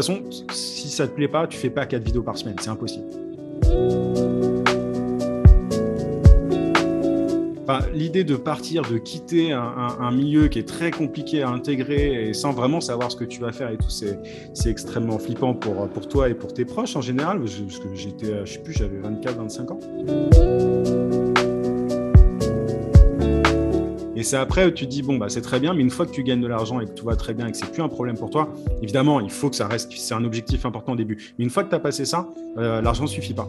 façon, si ça te plaît pas, tu fais pas quatre vidéos par semaine, c'est impossible. L'idée de partir, de quitter un, milieu qui est très compliqué à intégrer et sans vraiment savoir ce que tu vas faire et tout, c'est extrêmement flippant pour, pour toi et pour tes proches en général. Parce que j'étais, je sais plus, j'avais 24, 25 ans. Et c'est après où tu dis, bon, bah, c'est très bien, mais une fois que tu gagnes de l'argent et que tout va très bien et que c'est plus un problème pour toi, évidemment, il faut que ça reste, c'est un objectif important au début. Mais une fois que tu as passé ça, euh, l'argent ne suffit pas.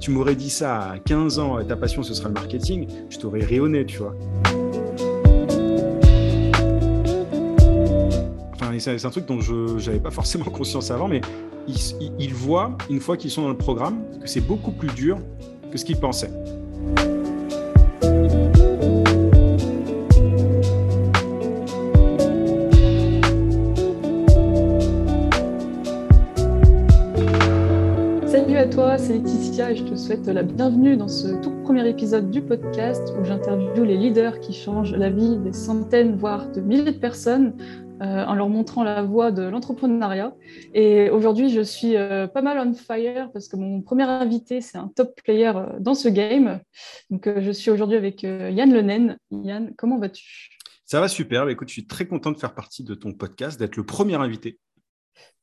tu m'aurais dit ça à 15 ans, ta passion ce sera le marketing, je t'aurais rayonné, tu vois. Enfin, c'est un truc dont je n'avais pas forcément conscience avant, mais ils voient, une fois qu'ils sont dans le programme, que c'est beaucoup plus dur ce qu'ils pensaient. Salut à toi, c'est Laetitia et je te souhaite la bienvenue dans ce tout premier épisode du podcast où j'interviewe les leaders qui changent la vie des centaines, voire de milliers de personnes euh, en leur montrant la voie de l'entrepreneuriat. Et aujourd'hui, je suis euh, pas mal on fire parce que mon premier invité, c'est un top player euh, dans ce game. Donc, je suis aujourd'hui avec Yann Lenen. Yann, comment vas-tu? Ça va super. Bah, écoute, je suis très content de faire partie de ton podcast, d'être le premier invité.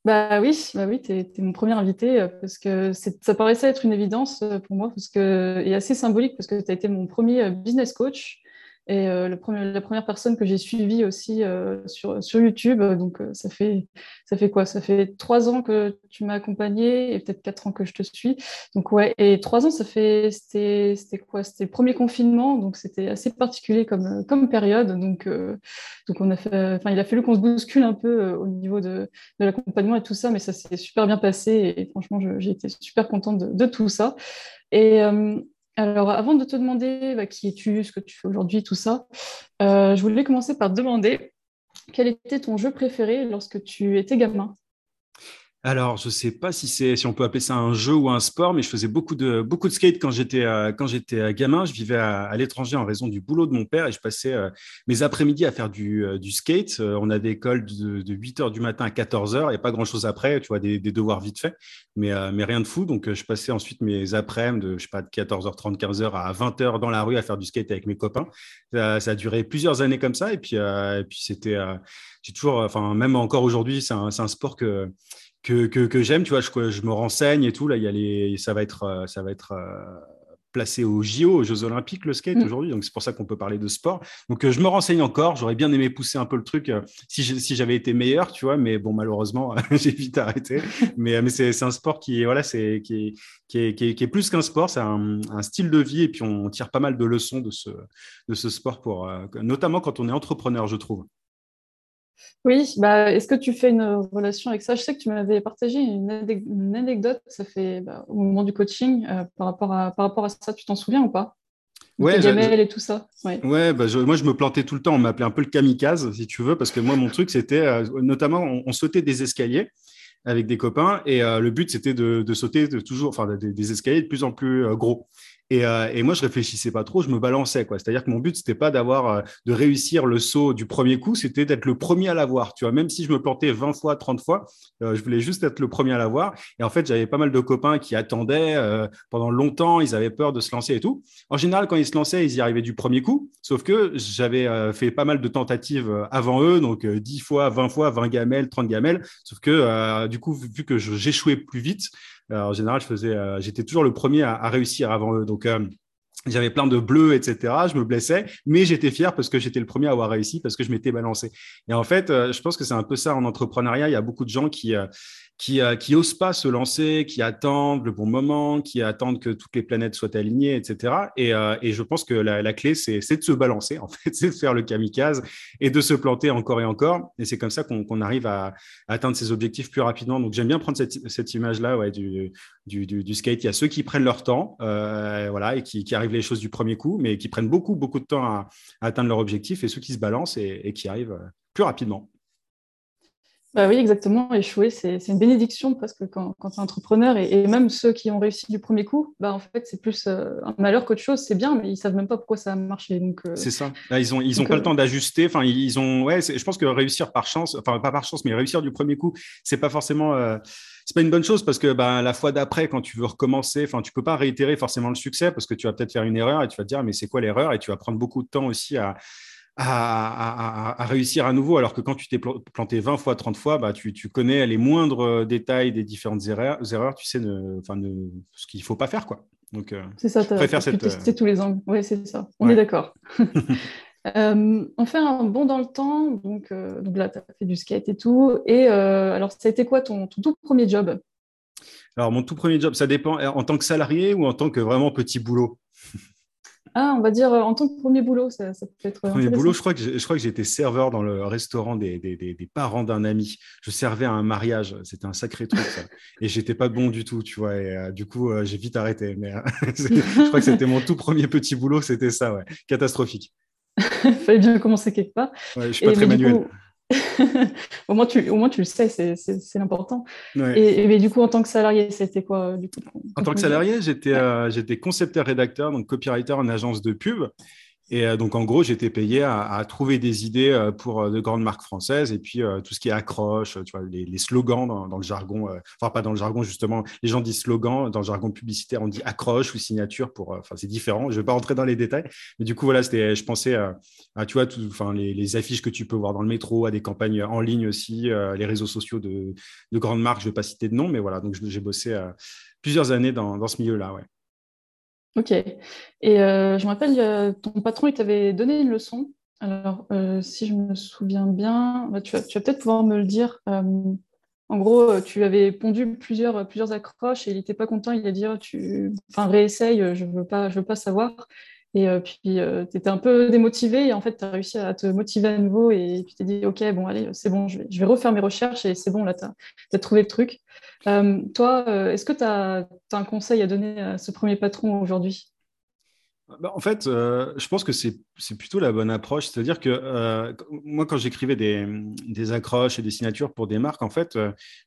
Bah oui, bah oui, tu es, mon premier invité parce que ça paraissait être une évidence pour moi parce que, et assez symbolique parce que tu as été mon premier business coach. Et euh, la première personne que j'ai suivie aussi euh, sur, sur YouTube, donc euh, ça, fait, ça fait quoi? Ça fait trois ans que tu m'as accompagné et peut-être quatre ans que je te suis. Donc ouais, et trois ans, ça fait, c'était quoi? C'était le premier confinement, donc c'était assez particulier comme, comme période. Donc, donc on a fait, enfin, il a fallu qu'on se bouscule un peu au niveau de, de l'accompagnement et tout ça, mais ça s'est super bien passé et, franchement, j'ai été super contente de tout ça. Et alors, avant de te demander bah, qui es-tu, ce que tu fais aujourd'hui, tout ça, euh, je voulais commencer par te demander quel était ton jeu préféré lorsque tu étais gamin? Alors, je ne sais pas si, c'est, si on peut appeler ça un jeu ou un sport, mais je faisais beaucoup de, beaucoup de skate quand j'étais, euh, quand j'étais euh, gamin. Je vivais à, l'étranger en raison du boulot de mon père et je passais euh, mes après-midi à faire du, skate. on a des écoles de, de 8 h du matin à 14 h Il n'y a pas grand-chose après, tu vois, des, devoirs vite fait, mais, mais rien de fou. Donc, je passais ensuite mes après-midi de, je sais pas, de 14h30, 15h à 20h dans la rue à faire du skate avec mes copains. Ça, a duré plusieurs années comme ça et puis, et puis c'était, j'ai toujours, enfin, même encore aujourd'hui, c'est un sport que que, que, j'aime. Tu vois, je, je, me renseigne et tout. Là, il y a les, ça va être, euh, ça va être euh, placé aux JO, aux Jeux Olympiques, le skate mm. aujourd'hui. Donc, c'est pour ça qu'on peut parler de sport. Donc, euh, je me renseigne encore. J'aurais bien aimé pousser un peu le truc si, si j'avais été meilleur, tu vois. Mais bon, malheureusement, j'ai vite arrêté. Mais, mais c'est un sport qui, voilà, c'est, qui, qui, est, qui, est, plus qu'un sport. C'est un, un, style de vie. Et puis, on tire pas mal de leçons de ce, de ce sport, pour, notamment quand on est entrepreneur, je trouve. Oui, bah, est-ce que tu fais une relation avec ça? Je sais que tu m'avais partagé une, anecdote, ça fait bah, au moment du coaching, euh, par, rapport à, par rapport à ça, tu t'en souviens ou pas? Ouais, et tout ça? Ouais, ouais bah, moi je me plantais tout le temps, on m'appelait un peu le kamikaze, si tu veux, parce que moi mon truc c'était, euh, notamment, on, sautait des escaliers avec des copains et euh, le but c'était de, sauter de toujours, enfin des, des, escaliers de plus en plus gros. Euh, et, moi, je réfléchissais pas trop, je me balançais. quoi. C'est-à-dire que mon but, c'était pas d'avoir euh, de réussir le saut du premier coup, c'était d'être le premier à l'avoir. Tu vois, même si je me plantais 20 fois, 30 fois, euh, je voulais juste être le premier à l'avoir. Et en fait, j'avais pas mal de copains qui attendaient pendant longtemps, ils avaient peur de se lancer et tout. En général, quand ils se lançaient, ils y arrivaient du premier coup. Sauf que j'avais fait pas mal de tentatives avant eux, donc 10 fois, 20 fois, 20 gamelles, 30 gamelles. Sauf que du coup, vu que j'échouais plus vite, euh, en général, je faisais, euh, j'étais toujours le premier à, réussir avant eux. Donc, euh, j'avais plein de bleus, etc. Je me blessais, mais j'étais fier parce que j'étais le premier à avoir réussi, parce que je m'étais balancé. Et en fait, je pense que c'est un peu ça en entrepreneuriat. Il y a beaucoup de gens qui, qui, euh, qui osent pas se lancer, qui attendent le bon moment, qui attendent que toutes les planètes soient alignées, etc. Et, euh, et je pense que la, la clé, c'est de se balancer, en fait, c'est de faire le kamikaze et de se planter encore et encore. Et c'est comme ça qu'on arrive à, atteindre ses objectifs plus rapidement. Donc j'aime bien prendre cette, cette image-là ouais, du, du, du, skate. Il y a ceux qui prennent leur temps, euh, voilà, et qui, qui, arrivent les choses du premier coup, mais qui prennent beaucoup, beaucoup de temps à, atteindre leur objectif, et ceux qui se balancent et, et qui arrivent plus rapidement. Bah oui, exactement. Échouer, c'est une bénédiction presque quand, quand tu es entrepreneur. Et, même ceux qui ont réussi du premier coup, bah en fait, c'est plus euh, un malheur qu'autre chose. C'est bien, mais ils savent même pas pourquoi ça a marché. Euh, c'est ça. ils ont, ils ont pas le temps d'ajuster. Enfin, ils ont. Ouais, je pense que réussir par chance, enfin pas par chance, mais réussir du premier coup, c'est pas forcément. c'est pas une bonne chose parce que bah, la fois d'après, quand tu veux recommencer, enfin, tu peux pas réitérer forcément le succès parce que tu vas peut-être faire une erreur et tu vas te dire mais c'est quoi l'erreur? Et tu vas prendre beaucoup de temps aussi à, à, réussir à nouveau, alors que quand tu t'es planté 20 fois, 30 fois, bah, tu, connais les moindres euh, détails des différentes erreurs, erreurs tu sais ne, ce qu'il ne faut pas faire. Quoi. Donc, euh, c'est ça, tu préfères cette... tester tous les angles. Oui, c'est ça. On est d'accord. Euh, on fait un bond dans le temps. Donc, donc là, tu as fait du skate et tout. Et alors, ça a été quoi ton, ton tout premier job? Alors, mon tout premier job, ça dépend en tant que salarié ou en tant que vraiment petit boulot? Ah, on va dire euh, en tant que premier boulot, ça, peut être. Premier boulot, je crois que je crois que j'étais serveur dans le restaurant des, parents d'un ami. Je servais à un mariage, c'était un sacré truc ça. Et j'étais pas bon du tout, tu vois. Et euh, du coup, euh, j'ai vite arrêté. Mais je crois que c'était mon tout premier petit boulot, c'était ça, ouais, catastrophique. Fallait bien commencer quelque part. Ouais, je suis pas très manuel. Au, moins, tu, au moins, tu le sais, c'est l'important. Et, mais du coup, en tant que salarié, c'était quoi du coup, En tant que salarié, j'étais euh, j'étais concepteur-rédacteur, donc copywriter en agence de pub. Et euh, donc, en gros, j'étais payé à, trouver des idées euh, pour euh, de grandes marques françaises. Et puis tout ce qui est accroche, tu vois, les, slogans dans, le jargon, enfin, pas dans le jargon, justement, les gens disent slogan, dans le jargon publicitaire, on dit accroche ou signature pour, enfin, c'est différent. Je ne vais pas rentrer dans les détails, mais du coup, voilà, c'était, je pensais à, tu vois, enfin, les, affiches que tu peux voir dans le métro, à des campagnes en ligne aussi, les réseaux sociaux de, de, grandes marques, je ne vais pas citer de nom, mais voilà, donc j'ai bossé plusieurs années dans, dans ce milieu-là, ouais. Ok. Et euh, je me rappelle, ton patron, il t'avait donné une leçon. Alors, euh, si je me souviens bien, bah, tu vas, peut-être pouvoir me le dire. Euh, en gros, tu avais pondu plusieurs, accroches et il n'était pas content. Il a dit oh, tu... enfin, réessaye, je ne veux, veux pas savoir. Et puis, tu étais un peu démotivé et en fait, tu as réussi à te motiver à nouveau et tu t'es dit, OK, bon, allez, c'est bon, je vais, refaire mes recherches et c'est bon, là, tu as, trouvé le truc. Euh, toi, euh, est-ce que tu as, un conseil à donner à ce premier patron aujourd'hui? En fait, euh, je pense que c'est plutôt la bonne approche. C'est-à-dire que moi, quand j'écrivais des, accroches et des signatures pour des marques, en fait,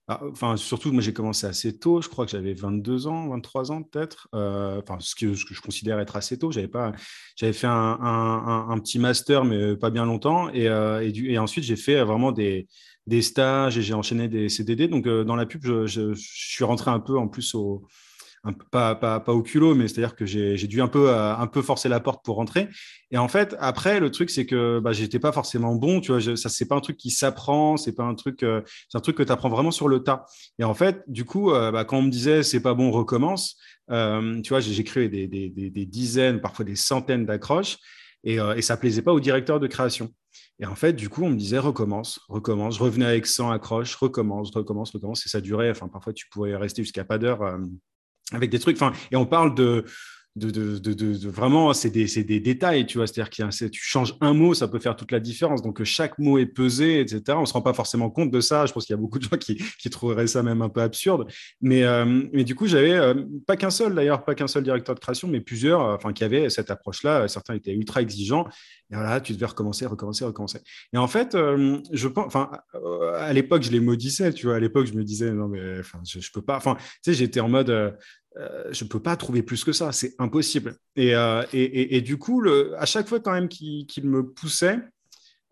bah, enfin, surtout, moi, j'ai commencé assez tôt. Je crois que j'avais 22 ans, 23 ans peut-être. Enfin, ce que, je considère être assez tôt. J'avais pas, j'avais fait un, petit master, mais pas bien longtemps. Et, ensuite, j'ai fait vraiment des, stages et j'ai enchaîné des CDD. Donc, euh, dans la pub, je, suis rentré un peu en plus au. Pas, pas, pas, au culot, mais c'est-à-dire que j'ai dû un peu, euh, un peu forcer la porte pour rentrer. Et en fait, après, le truc, c'est que bah, j'étais pas forcément bon. Tu vois, ça, c'est pas un truc qui s'apprend, c'est pas un truc, euh, c'est un truc que tu apprends vraiment sur le tas. Et en fait, du coup, bah, quand on me disait c'est pas bon, recommence, tu vois, j'ai créé des, des, des, dizaines, parfois des centaines d'accroches et, et ça plaisait pas au directeur de création. Et en fait, du coup, on me disait recommence, recommence. Je revenais avec 100 accroches, recommence, recommence, recommence. Et ça durait. Enfin, parfois, tu pourrais rester jusqu'à pas d'heure euh, avec des trucs. Enfin, et on parle de, de, de, de, vraiment, c'est des, des, détails, tu vois. C'est-à-dire que tu changes un mot, ça peut faire toute la différence. Donc, chaque mot est pesé, etc. On ne se rend pas forcément compte de ça. Je pense qu'il y a beaucoup de gens qui, qui, trouveraient ça même un peu absurde. Mais, euh, mais du coup, j'avais euh, pas qu'un seul, d'ailleurs, pas qu'un seul directeur de création, mais plusieurs, euh, enfin, qui avaient cette approche-là. Certains étaient ultra exigeants. Et voilà, tu devais recommencer, recommencer, recommencer. Et en fait, je pense, enfin, à l'époque, je les maudissais, tu vois. À l'époque, je me disais, non, mais je, je peux pas. Enfin, tu sais, j'étais en mode euh, je ne peux pas trouver plus que ça, c'est impossible. Et, euh, et, et, du coup, à chaque fois quand même qu'il me poussait,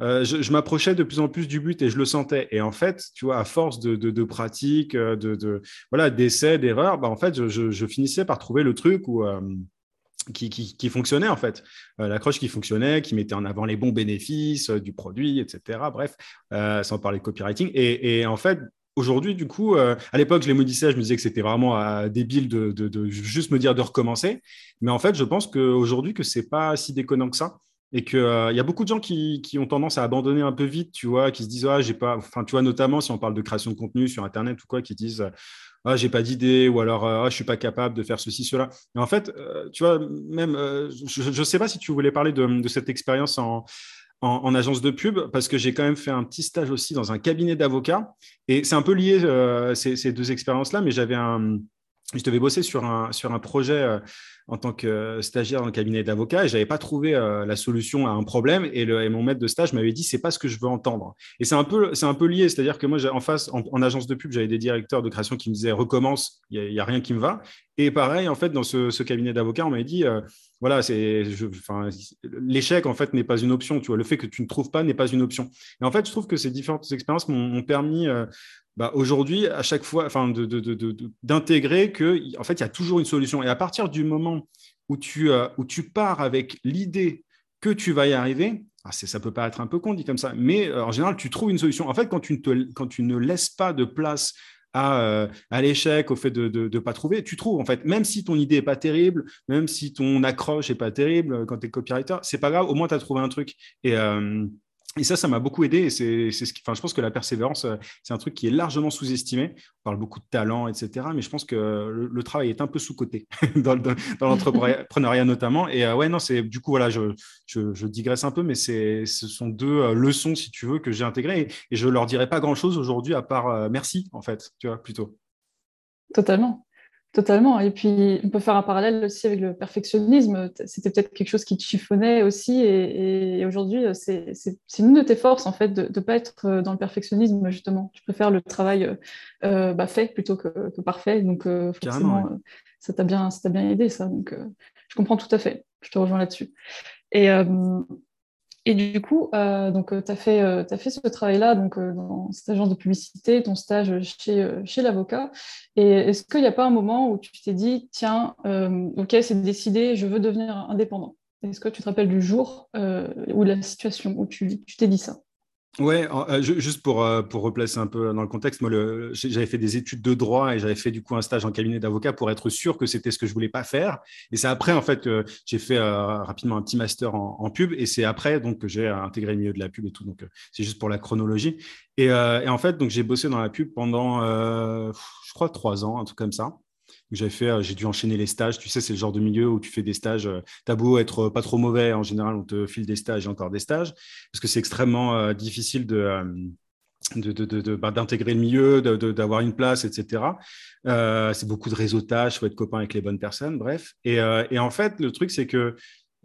euh, je, m'approchais de plus en plus du but et je le sentais. Et en fait, tu vois, à force de, de, de pratique, de, de voilà, d'essais, d'erreurs, bah, en fait, je, finissais par trouver le truc qui, qui, qui, fonctionnait en fait. L'accroche qui fonctionnait, qui mettait en avant les bons bénéfices du produit, etc. Bref, sans parler de copywriting. Et, et en fait, aujourd'hui, du coup, euh, à l'époque, je les maudissais, je me disais que c'était vraiment euh, débile de, juste me dire de recommencer. Mais en fait, je pense qu'aujourd'hui, que c'est pas si déconnant que ça. Et qu'il euh, y a beaucoup de gens qui, ont tendance à abandonner un peu vite, tu vois, qui se disent, ah, j'ai pas, enfin, tu vois, notamment si on parle de création de contenu sur Internet ou quoi, qui disent, ah, j'ai pas d'idée, ou alors, ah, je suis pas capable de faire ceci, cela. Et en fait, tu vois, même, je ne sais pas si tu voulais parler de cette expérience en, en, agence de pub parce que j'ai quand même fait un petit stage aussi dans un cabinet d'avocats. Et c'est un peu lié, euh, ces, deux expériences-là, mais j'avais un, je devais bosser sur un, sur un projet euh, en tant que stagiaire dans le cabinet d'avocat et je n'avais pas trouvé euh, la solution à un problème et, mon maître de stage m'avait dit c'est pas ce que je veux entendre. Et c'est un peu, c'est un peu lié, c'est-à-dire que moi en face, en, agence de pub, j'avais des directeurs de création qui me disaient recommence, il n'y a, rien qui me va. Et pareil, en fait, dans ce, cabinet d'avocat, on m'avait dit euh, voilà, c'est, l'échec en fait n'est pas une option. Tu vois, le fait que tu ne trouves pas n'est pas une option. Et en fait, je trouve que ces différentes expériences m'ont permis bah, aujourd'hui, à chaque fois, enfin, d'intégrer de, que, en fait, il y a toujours une solution. Et à partir du moment où tu, euh, où tu pars avec l'idée que tu vas y arriver, ah, ça peut paraître un peu con dit comme ça, mais euh, en général, tu trouves une solution. En fait, quand tu, ne quand tu ne laisses pas de place à, euh, l'échec, au fait de ne pas trouver, tu trouves en fait, même si ton idée n'est pas terrible, même si ton accroche n'est pas terrible quand tu es copywriter, c'est pas grave, au moins tu as trouvé un truc. Et, et ça, ça m'a beaucoup aidé. Et c'est, ce qui, enfin, je pense que la persévérance, euh, c'est un truc qui est largement sous-estimé. On parle beaucoup de talent, etc. Mais je pense que le, travail est un peu sous-coté dans, l'entrepreneuriat notamment. Et euh, ouais, non, c'est du coup, voilà, je, je, digresse un peu, mais c'est, ce sont deux euh, leçons, si tu veux, que j'ai intégrées. Et, et je leur dirai pas grand-chose aujourd'hui à part merci, en fait, tu vois, plutôt. Totalement. Totalement. Et puis, on peut faire un parallèle aussi avec le perfectionnisme. C'était peut-être quelque chose qui te chiffonnait aussi. Et, aujourd'hui, c'est une de tes forces, en fait, de ne pas être euh, dans le perfectionnisme, justement. Tu préfères le travail euh, euh, bah, fait plutôt que, parfait. Donc, forcément, ça t'a bien, bien aidé, ça. Donc, je comprends tout à fait. Je te rejoins là-dessus. Et, et du coup, euh, donc, tu as, fait, euh, fait ce travail-là donc, euh, dans cette agence de publicité, ton stage chez, chez l'avocat. Et est-ce qu'il n'y a pas un moment où tu t'es dit, tiens, OK, c'est décidé, je veux devenir indépendant? Est-ce que tu te rappelles du jour ou de la situation où tu t'es dit ça? Ouais, euh, juste pour, euh, pour replacer un peu dans le contexte, moi, j'avais fait des études de droit et j'avais fait du coup un stage en cabinet d'avocat pour être sûr que c'était ce que je voulais pas faire. Et c'est après, en fait, que j'ai fait euh, rapidement un petit master en, pub et c'est après donc que j'ai intégré le milieu de la pub et tout. Donc, c'est juste pour la chronologie. Et, et en fait, donc j'ai bossé dans la pub pendant, je crois, trois ans, un truc comme ça j'avais fait, euh, j'ai dû enchaîner les stages. Tu sais, c'est le genre de milieu où tu fais des stages. Euh, t'as beau être euh, pas trop mauvais, en général, on te file des stages et encore des stages, parce que c'est extrêmement difficile de bah, d'intégrer le milieu, d'avoir une place, etc. c'est beaucoup de réseautage, faut être copain avec les bonnes personnes, bref. Et en fait, le truc, c'est que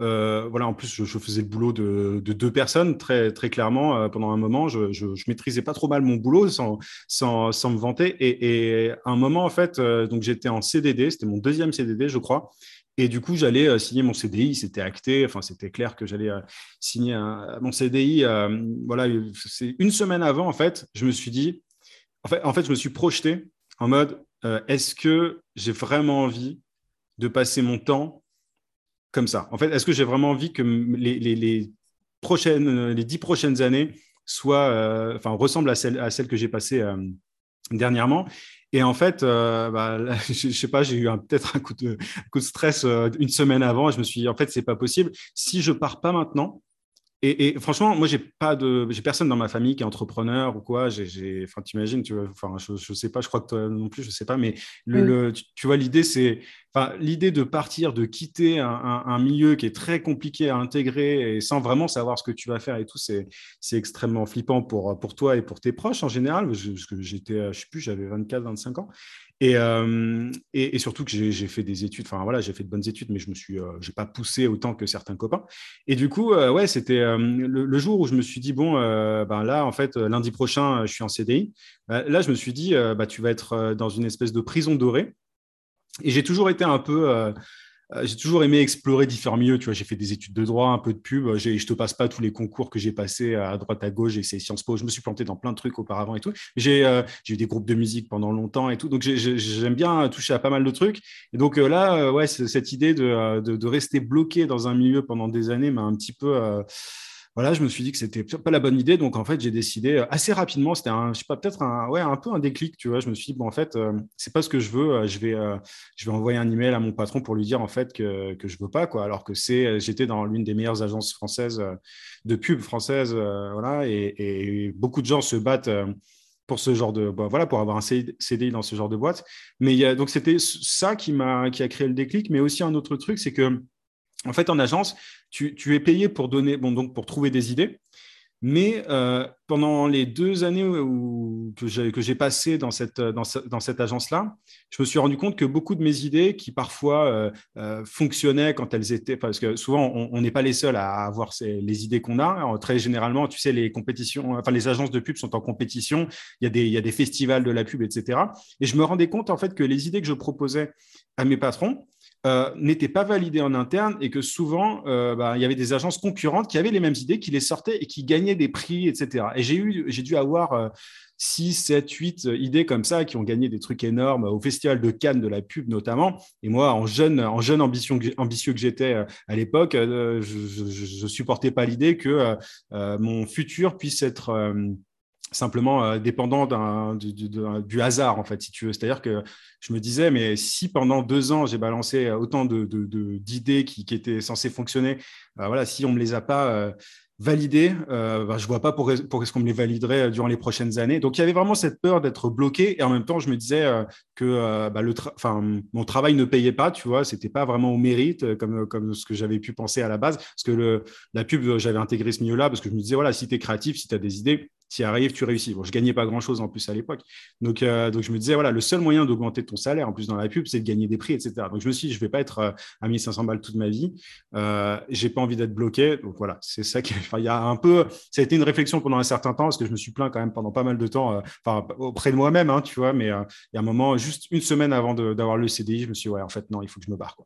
euh, voilà, en plus, je, faisais le boulot de, deux personnes, très, très clairement, euh, pendant un moment. Je, je, maîtrisais pas trop mal mon boulot sans, sans, sans me vanter. Et, à un moment, en fait, euh, donc j'étais en CDD, c'était mon deuxième CDD, je crois. Et du coup, j'allais signer mon CDI, c'était acté, enfin, c'était clair que j'allais signer mon CDI. voilà, c'est une semaine avant, en fait, je me suis dit, en fait, en fait je me suis projeté en mode, est-ce que j'ai vraiment envie de passer mon temps comme ça. En fait, est-ce que j'ai vraiment envie que les, prochaines, les dix prochaines années soient, euh, enfin, ressemblent à celles, à celles que j'ai passées euh, dernièrement? Et en fait, euh, bah, je, ne sais pas, j'ai eu peut-être un coup de, coup de stress une semaine avant. Et je me suis dit, en fait, c'est pas possible. Si je pars pas maintenant, et, franchement, moi, j'ai pas de, j'ai personne dans ma famille qui est entrepreneur ou quoi. J'ai, enfin, t'imagines, tu vois, enfin, je, je sais pas, je crois que toi non plus, je sais pas, mais le, tu, vois, l'idée, c'est, l'idée de partir, de quitter un, milieu qui est très compliqué à intégrer et sans vraiment savoir ce que tu vas faire et tout, c'est, extrêmement flippant pour, pour toi et pour tes proches en général. Parce que j'étais, je sais plus, j'avais 24, 25 ans. Euh, et, et, surtout que j'ai fait des études, enfin voilà, j'ai fait de bonnes études, mais je me suis, euh, j'ai pas poussé autant que certains copains. Et du coup, euh, ouais, c'était le, jour où je me suis dit bon, ben là, en fait, lundi prochain, je suis en CDI. là, je me suis dit, bah, tu vas être dans une espèce de prison dorée. Et j'ai toujours été un peu euh, j'ai toujours aimé explorer différents milieux. Tu vois, j'ai fait des études de droit, un peu de pub. Je te passe pas tous les concours que j'ai passés à droite à gauche. J'ai essayé Sciences Po. Je me suis planté dans plein de trucs auparavant et tout. J'ai euh, eu des groupes de musique pendant longtemps et tout. Donc j'aime bien toucher à pas mal de trucs. Et donc euh, là, ouais, cette idée de, rester bloqué dans un milieu pendant des années m'a un petit peu voilà, je me suis dit que c'était pas la bonne idée. Donc, en fait, j'ai décidé euh, assez rapidement, c'était un, je sais pas, peut-être un, ouais, un peu un déclic, tu vois. Je me suis dit, bon, en fait, euh, c'est pas ce que je veux. Euh, je vais, je vais envoyer un email à mon patron pour lui dire, en fait, que, que je veux pas, quoi. Alors que c'est, j'étais dans l'une des meilleures agences françaises de pub françaises, voilà. Et, beaucoup de gens se battent pour ce genre de bah, voilà pour avoir un CDI dans ce genre de boîte mais il y a, donc c'était ça qui m'a qui a créé le déclic mais aussi un autre truc c'est que en fait, en agence, tu, es payé pour donner, bon, donc pour trouver des idées, Mais euh, pendant les deux années que j'ai passées dans cette, dans, cette agence-là, je me suis rendu compte que beaucoup de mes idées, qui parfois euh, euh, fonctionnaient quand elles étaient, parce que souvent on n'est pas les seuls à avoir les idées qu'on a. très généralement, tu sais, les compétitions, enfin les agences de pub sont en compétition. Il y a des, il y a des festivals de la pub, etc. Et je me rendais compte en fait que les idées que je proposais à mes patrons, euh, n'étaient pas validées en interne et que souvent, euh, bah, il y avait des agences concurrentes qui avaient les mêmes idées, qui les sortaient et qui gagnaient des prix, etc. Et j'ai eu, j'ai dû avoir 6, 7, 8 idées comme ça qui ont gagné des trucs énormes au Festival de Cannes de la pub notamment. Et moi, en jeune, en jeune ambition, ambitieux que j'étais euh, à l'époque, je ne supportais pas l'idée que mon futur puisse être simplement dépendant du, hasard, en fait, si tu veux. C'est-à-dire que je me disais, mais si pendant deux ans, j'ai balancé autant d'idées qui, étaient censées fonctionner, bah voilà, si on ne me les a pas euh, validées, euh, bah, je ne vois pas pour, pour est-ce qu'on me les validerait durant les prochaines années. Donc, il y avait vraiment cette peur d'être bloqué. Et en même temps, je me disais que bah, le mon travail ne payait pas, tu vois, ce n'était pas vraiment au mérite, comme, comme ce que j'avais pu penser à la base. Parce que le, la pub, j'avais intégré ce milieu-là, parce que je me disais, voilà, si tu es créatif, si tu as des idées, tu y arrives, tu réussis. Bon, je gagnais pas grand-chose en plus à l'époque. Donc, euh, donc, je me disais, voilà, le seul moyen d'augmenter salaire, en plus dans la pub, c'est de gagner des prix, etc. Donc, je me suis dit, je vais pas être euh, à 1500 balles toute ma vie. Euh, j'ai pas envie d'être bloqué. Donc, voilà, c'est ça qui. Enfin, il y a un peu. Ça a été une réflexion pendant un certain temps, parce que je me suis plaint quand même pendant pas mal de temps, euh, enfin, auprès de moi-même, hein, tu vois. Mais il y a un moment, juste une semaine avant d'avoir le CDI, je me suis dit, ouais, en fait, non, il faut que je me barre. Quoi.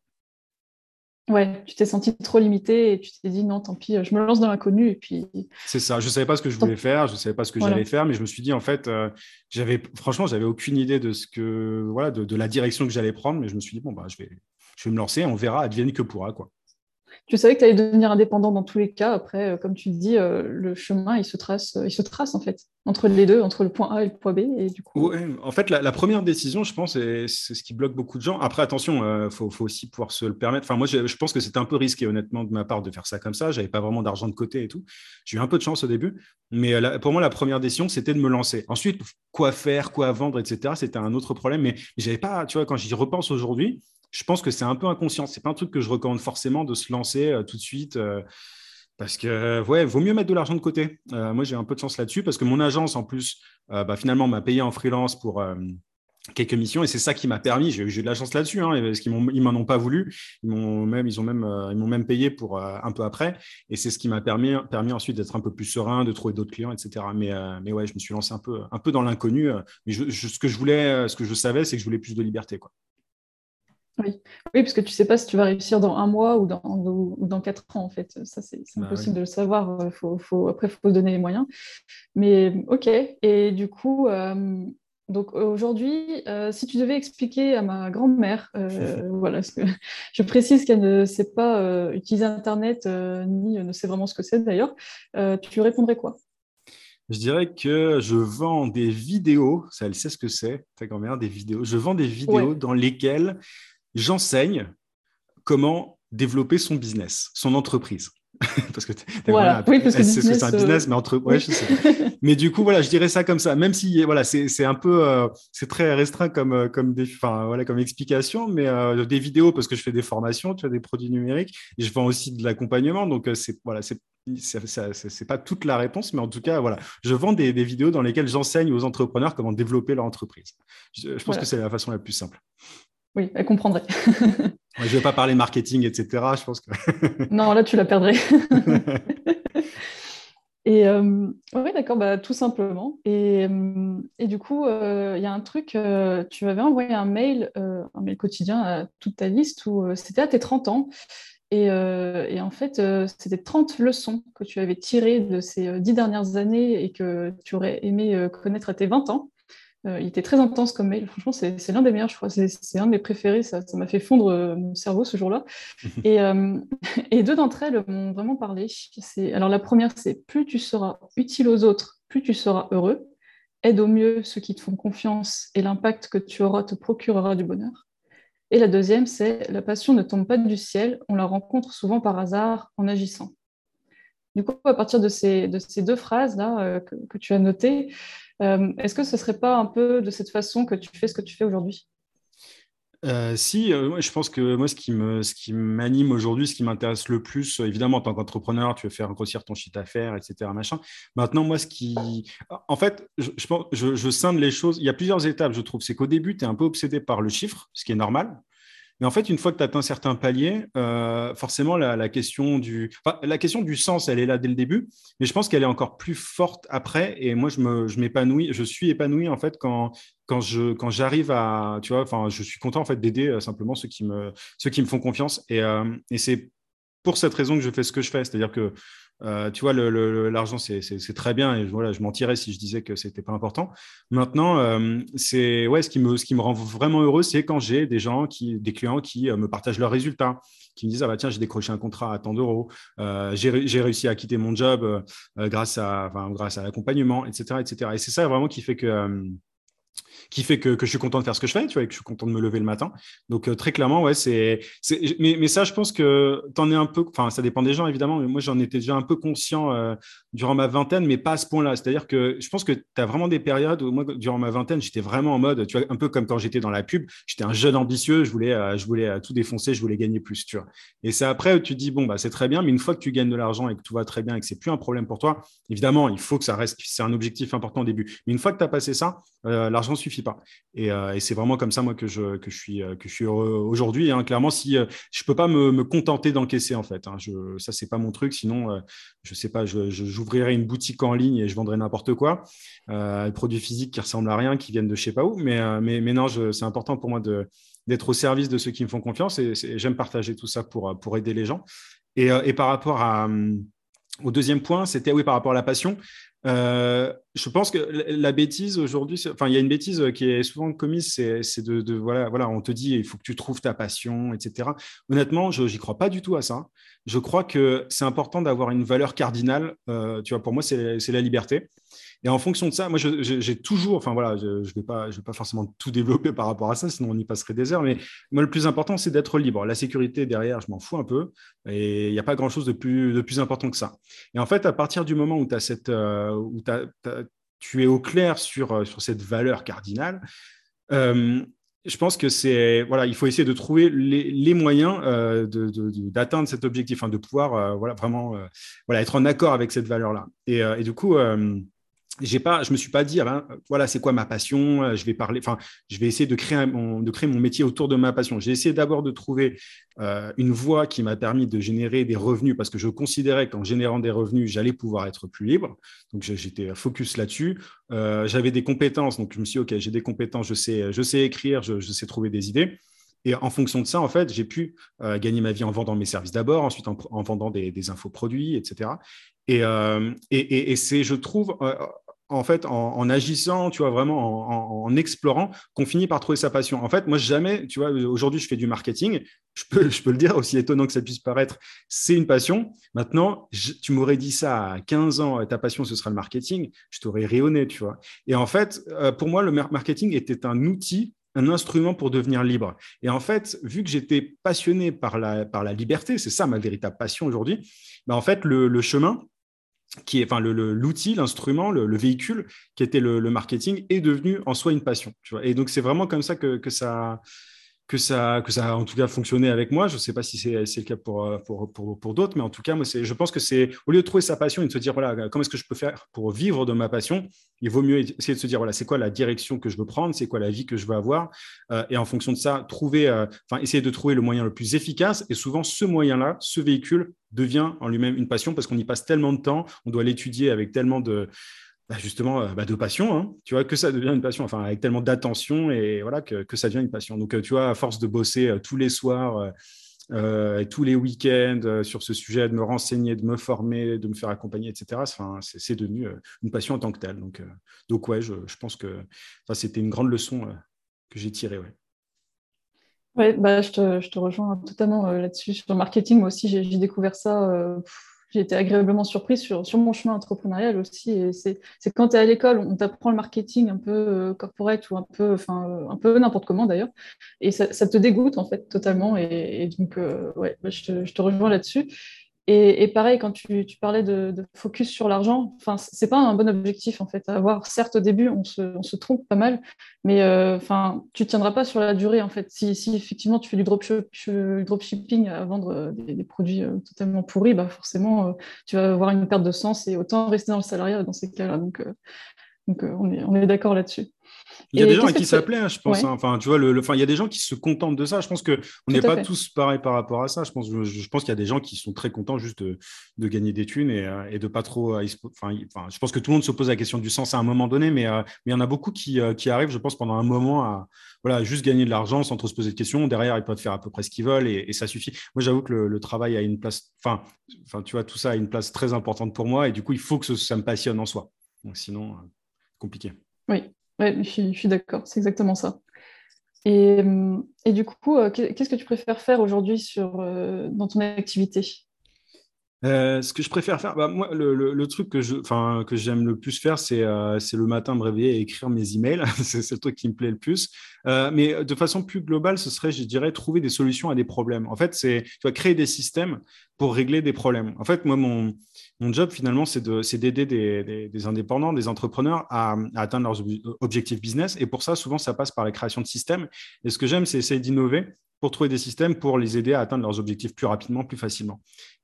Ouais, tu t'es senti trop limité et tu t'es dit non, tant pis, je me lance dans l'inconnu et puis. C'est ça. Je ne savais pas ce que je voulais faire, je ne savais pas ce que j'allais faire, mais je me suis dit en fait, euh, j'avais franchement, j'avais aucune idée de ce que voilà, de, la direction que j'allais prendre, mais je me suis dit bon bah je vais, je vais me lancer, on verra, advienne que pourra quoi tu savais que tu allais devenir indépendant dans tous les cas. Après, euh, comme tu dis, euh, le chemin, il se trace, euh, il se trace en fait entre les deux, entre le point A et le point B. Et du coup... en fait, la, première décision, je pense, c'est ce qui bloque beaucoup de gens. Après, attention, il faut, aussi pouvoir se le permettre. Enfin, moi, je, pense que c'était un peu risqué, honnêtement, de ma part, de faire ça comme ça. J'avais pas vraiment d'argent de côté et tout. J'ai eu un peu de chance au début, mais pour moi, la première décision, c'était de me lancer. Ensuite, quoi faire, quoi vendre, etc. C'était un autre problème, mais j'avais pas, tu vois, quand j'y repense aujourd'hui, je pense que c'est un peu inconscient. C'est pas un truc que je recommande forcément de se lancer euh, tout de suite. Euh, parce que, ouais, vaut mieux mettre de l'argent de côté. Euh, moi, j'ai un peu de chance là-dessus parce que mon agence, en plus, bah, finalement, m'a payé en freelance pour quelques missions et c'est ça qui m'a permis. J'ai eu de la chance là-dessus, hein, parce qu'ils ils m'en ont pas voulu. Ils m'ont même, même, même payé pour un peu après. Et c'est ce qui m'a permis, permis ensuite d'être un peu plus serein, de trouver d'autres clients, etc. Mais, mais ouais, je me suis lancé un peu, un peu dans l'inconnu. Mais ce que je voulais, ce que je savais, c'est que je voulais plus de liberté, quoi. Oui. oui, parce que tu ne sais pas si tu vas réussir dans un mois ou dans, ou, dans quatre ans, en fait. Ça, c'est bah impossible de le savoir. Euh, faut, faut, après, il faut donner les moyens. Mais OK. Et du coup, euh, donc aujourd'hui, euh, si tu devais expliquer à ma grand-mère, voilà, que je précise qu'elle ne sait pas utiliser Internet, ni ne sait vraiment ce que c'est d'ailleurs, tu répondrais quoi? Je dirais que je vends des vidéos, ça elle sait ce que c'est, ta grand-mère, des vidéos. Je vends des vidéos dans lesquelles j'enseigne comment développer son business, son entreprise. parce que voilà. oui, parce que c'est un business, mais entre ouais, je sais. mais du coup voilà, je dirais ça comme ça, même si voilà, c'est un peu euh, c'est très restreint comme euh, comme des enfin voilà comme explication, mais euh, des vidéos parce que je fais des formations, tu as des produits numériques, et je vends aussi de l'accompagnement, donc c'est voilà c'est c'est pas toute la réponse, mais en tout cas, voilà, je vends des, des vidéos dans lesquelles j'enseigne aux entrepreneurs comment développer leur entreprise. Je, pense que c'est la façon la plus simple. Oui, elle comprendrait. je ne vais pas parler marketing, etc. Je pense que. non, là, tu la perdrais. Et euh, oui, d'accord, bah, tout simplement. Et, euh, et du coup, euh, il y a un truc, tu m'avais envoyé un mail, un mail quotidien à toute ta liste où c'était à tes 30 ans. Et, et en fait, c'était 30 leçons que tu avais tirées de ces 10 dernières années et que tu aurais aimé connaître à tes 20 ans. Euh, il était très intense comme mail. Franchement, c'est l'un des meilleurs, je crois. C'est un de mes préférés. Ça m'a fait fondre euh, mon cerveau ce jour-là. et, euh, et, deux d'entre elles m'ont vraiment parlé. Alors, la première, c'est plus tu seras utile aux autres, plus tu seras heureux. Aide au mieux ceux qui te font confiance et l'impact que tu auras te procurera du bonheur. Et la deuxième, c'est la passion ne tombe pas du ciel, on la rencontre souvent par hasard en agissant. Du coup, à partir de ces, de ces deux phrases-là que, que, tu as notées, est-ce que ce ne serait pas un peu de cette façon que tu fais ce que tu fais aujourd'hui? Euh, si, euh, je pense que moi, ce qui me, ce qui m'anime aujourd'hui, ce qui m'intéresse le plus, évidemment, en tant qu'entrepreneur, tu veux faire grossir ton chiffre d'affaires, etc. Maintenant, moi, ce qui, en fait, je, je, je, je scinde les choses. Il y a plusieurs étapes, je trouve. C'est qu'au début, tu es un peu obsédé par le chiffre, ce qui est normal. Mais en fait, une fois que tu atteint un certain palier, euh, forcément, la, question du... la question du sens, elle est là dès le début, mais je pense qu'elle est encore plus forte après. Et moi, je, me, je m'épanouis, je suis épanoui en fait quand, quand, je, quand j'arrive à... Tu vois, enfin, je suis content en fait d'aider euh, simplement ceux qui, me, ceux qui me font confiance. Et, euh, et c'est pour cette raison que je fais ce que je fais. C'est-à-dire que euh, tu vois, l'argent, c'est très bien et voilà, je mentirais si je disais que c'était pas important. Maintenant, euh, ouais, ce qui me rend vraiment heureux, c'est quand j'ai des gens qui, des clients qui euh, me partagent leurs résultats, qui me disent ah bah tiens, j'ai décroché un contrat à tant d'euros, j'ai réussi à quitter mon job grâce à à l'accompagnement, etc., etc. Et c'est ça vraiment qui fait que qui fait que, que, je suis content de faire ce que je fais, tu vois, et que je suis content de me lever le matin. Donc, euh, très clairement, ouais, c'est. Mais, mais, ça, je pense que tu en es un peu. Enfin, ça dépend des gens, évidemment, mais moi, j'en étais déjà un peu conscient euh, durant ma vingtaine, mais pas à ce point-là. C'est-à-dire que je pense que tu as vraiment des périodes où, moi, durant ma vingtaine, j'étais vraiment en mode, tu vois, un peu comme quand j'étais dans la pub, j'étais un jeune ambitieux, je voulais, euh, je voulais tout défoncer, je voulais gagner plus, tu vois. Et c'est après où tu te dis, bon, bah, c'est très bien, mais une fois que tu gagnes de l'argent et que tout va très bien et que c'est plus un problème pour toi, évidemment, il faut que ça reste, c'est un objectif important au début. Mais une fois que tu as passé ça, l'argent suffit pas. Euh, et, c'est vraiment comme ça, moi, que je, que je suis, euh, que je suis heureux aujourd'hui. Hein. Clairement, si euh, je peux pas me, me contenter d'encaisser, en fait. Hein. Je, ça, c'est pas mon truc. Sinon, je sais pas, j'ouvrirais une boutique en ligne et je vendrais n'importe quoi. Produits physiques qui ressemblent à rien, qui viennent de je sais pas où. Mais, mais, mais non, c'est important pour moi d'être au service de ceux qui me font confiance et, j'aime partager tout ça pour, pour aider les gens. Et, et par rapport à, hum, au deuxième point, c'était oui par rapport à la passion. Euh, je pense que la bêtise aujourd'hui, enfin, il y a une bêtise qui est souvent commise, c'est de, voilà, voilà, on te dit il faut que tu trouves ta passion, etc. Honnêtement, je n'y crois pas du tout à ça. Je crois que c'est important d'avoir une valeur cardinale. Euh, tu vois, pour moi, c'est la liberté. Et en fonction de ça, moi, j'ai toujours, enfin voilà, je ne vais, pas, vais pas forcément tout développer par rapport à ça, sinon on y passerait des heures. Mais moi, le plus important, c'est d'être libre. La sécurité derrière, je m'en fous un peu. Et il n'y a pas grand-chose de plus, important que ça. Et en fait, à partir du moment où, as cette, euh, où tu es au clair sur, euh, sur cette valeur cardinale, euh, je pense que c'est voilà, il faut essayer de trouver les, moyens d'atteindre cet objectif, hein, de pouvoir voilà vraiment voilà être en accord avec cette valeur là. Et du coup, j'ai pas, je me suis pas dit, ah ben, voilà, c'est quoi ma passion euh, Je vais parler, enfin, je vais essayer de créer mon, de créer mon métier autour de ma passion. J'ai essayé d'abord de trouver euh, une voie qui m'a permis de générer des revenus parce que je considérais qu'en générant des revenus, j'allais pouvoir être plus libre. Donc j'étais focus là-dessus. Euh, j'avais des compétences, donc je me suis dit, ok, j'ai des compétences, je sais, je sais écrire, je, sais trouver des idées. Et en fonction de ça, en fait, j'ai pu gagner ma vie en vendant mes services d'abord, ensuite en, vendant des, des infoproduits, etc. Et, et, et c'est, je trouve, en fait, en, agissant, tu vois, vraiment en, explorant, qu'on finit par trouver sa passion. En fait, moi, jamais, tu vois, aujourd'hui, je fais du marketing. Je peux, je peux le dire, aussi étonnant que ça puisse paraître, c'est une passion. Maintenant, tu m'aurais dit ça à 15 ans, ta passion, ce sera le marketing, je t'aurais rayonné, tu vois. Et en fait, euh, pour moi, le marketing était un outil un instrument pour devenir libre. Et en fait, vu que j'étais passionné par la, par la liberté, c'est ça ma véritable passion aujourd'hui, ben en fait, le chemin, qui est, enfin, l'outil, l'instrument, le, véhicule qui était le, marketing est devenu en soi une passion. Tu vois et donc, c'est vraiment comme ça que ça, que ça, que ça a en tout cas fonctionné avec moi. Je ne sais pas si c'est le cas pour, euh, pour, pour, pour d'autres, mais en tout cas, moi, je pense que c'est au lieu de trouver sa passion et de se dire, voilà, comment est-ce que je peux faire pour vivre de ma passion, il vaut mieux essayer de se dire, voilà, c'est quoi la direction que je veux prendre, c'est quoi la vie que je veux avoir, euh, et en fonction de ça, trouver, euh, enfin, essayer de trouver le moyen le plus efficace. Et souvent, ce moyen-là, ce véhicule devient en lui-même une passion parce qu'on y passe tellement de temps, on doit l'étudier avec tellement de bah, justement euh, bah, de passion, hein. tu vois, que ça devient une passion, enfin avec tellement d'attention et voilà que, que, ça devient une passion. Donc euh, tu vois, à force de bosser euh, tous les soirs, et tous les week-ends sur ce sujet, de me renseigner, de me former, de me faire accompagner, etc. Enfin, c'est devenu une passion en tant que telle. Donc, donc ouais, je, je pense que c'était une grande leçon que j'ai tirée. Ouais. Ouais, bah, je, te, je te rejoins totalement là-dessus. Sur le marketing, moi aussi, j'ai découvert ça j'ai été agréablement surprise sur, sur mon chemin entrepreneurial aussi. C'est, quand tu es à l'école, on t'apprend le marketing un peu euh, corporate ou un peu, enfin, un peu n'importe comment d'ailleurs. Et ça, ça, te dégoûte en fait totalement. Et, donc, euh, ouais, bah, je, te, je, te, rejoins là-dessus. Et, pareil, quand tu, parlais de, focus sur l'argent, enfin, c'est pas un bon objectif en fait. À avoir, certes, au début, on se, trompe pas mal, mais euh, enfin, tu tiendras pas sur la durée en fait. Si, effectivement tu fais du dropshipping à vendre des, produits totalement pourris, bah forcément, tu vas avoir une perte de sens et autant rester dans le salariat dans ces cas-là. Donc on est, on est d'accord là-dessus. Il y a des gens à qui ça plaît, hein, je pense. Hein. Enfin, tu vois, le, il y a des gens qui se contentent de ça. Je pense qu'on n'est pas tous pareils par rapport à ça. Je pense, je, pense qu'il y a des gens qui sont très contents juste de, gagner des thunes et, euh, et de pas trop. Euh, enfin, je pense que tout le monde se pose la question du sens à un moment donné, mais, euh, mais il y en a beaucoup qui, qui, arrivent, je pense, pendant un moment à voilà, juste gagner de l'argent sans trop se poser de questions. Derrière, ils peuvent faire à peu près ce qu'ils veulent et, ça suffit. Moi, j'avoue que le, travail a une place. Enfin, enfin, tu vois, tout ça a une place très importante pour moi et du coup, il faut que ça me passionne en soi. Donc, sinon, compliqué. Oui, je suis, d'accord, c'est exactement ça. Et, et du coup, euh, qu'est-ce que tu préfères faire aujourd'hui euh, dans ton activité? Euh, ce que je préfère faire, bah, moi, le, truc que je, enfin, que j'aime le plus faire, c'est, c'est le matin me réveiller et écrire mes emails. c'est, le truc qui me plaît le plus. mais de façon plus globale, ce serait, je dirais, trouver des solutions à des problèmes. En fait, c'est, tu vas créer des systèmes pour régler des problèmes. En fait, moi, mon, mon job, finalement, c'est d'aider des, indépendants, des entrepreneurs à, atteindre leurs objectifs business. Et pour ça, souvent, ça passe par la création de systèmes. Et ce que j'aime, c'est essayer d'innover pour trouver des systèmes pour les aider à atteindre leurs objectifs plus rapidement, plus facilement.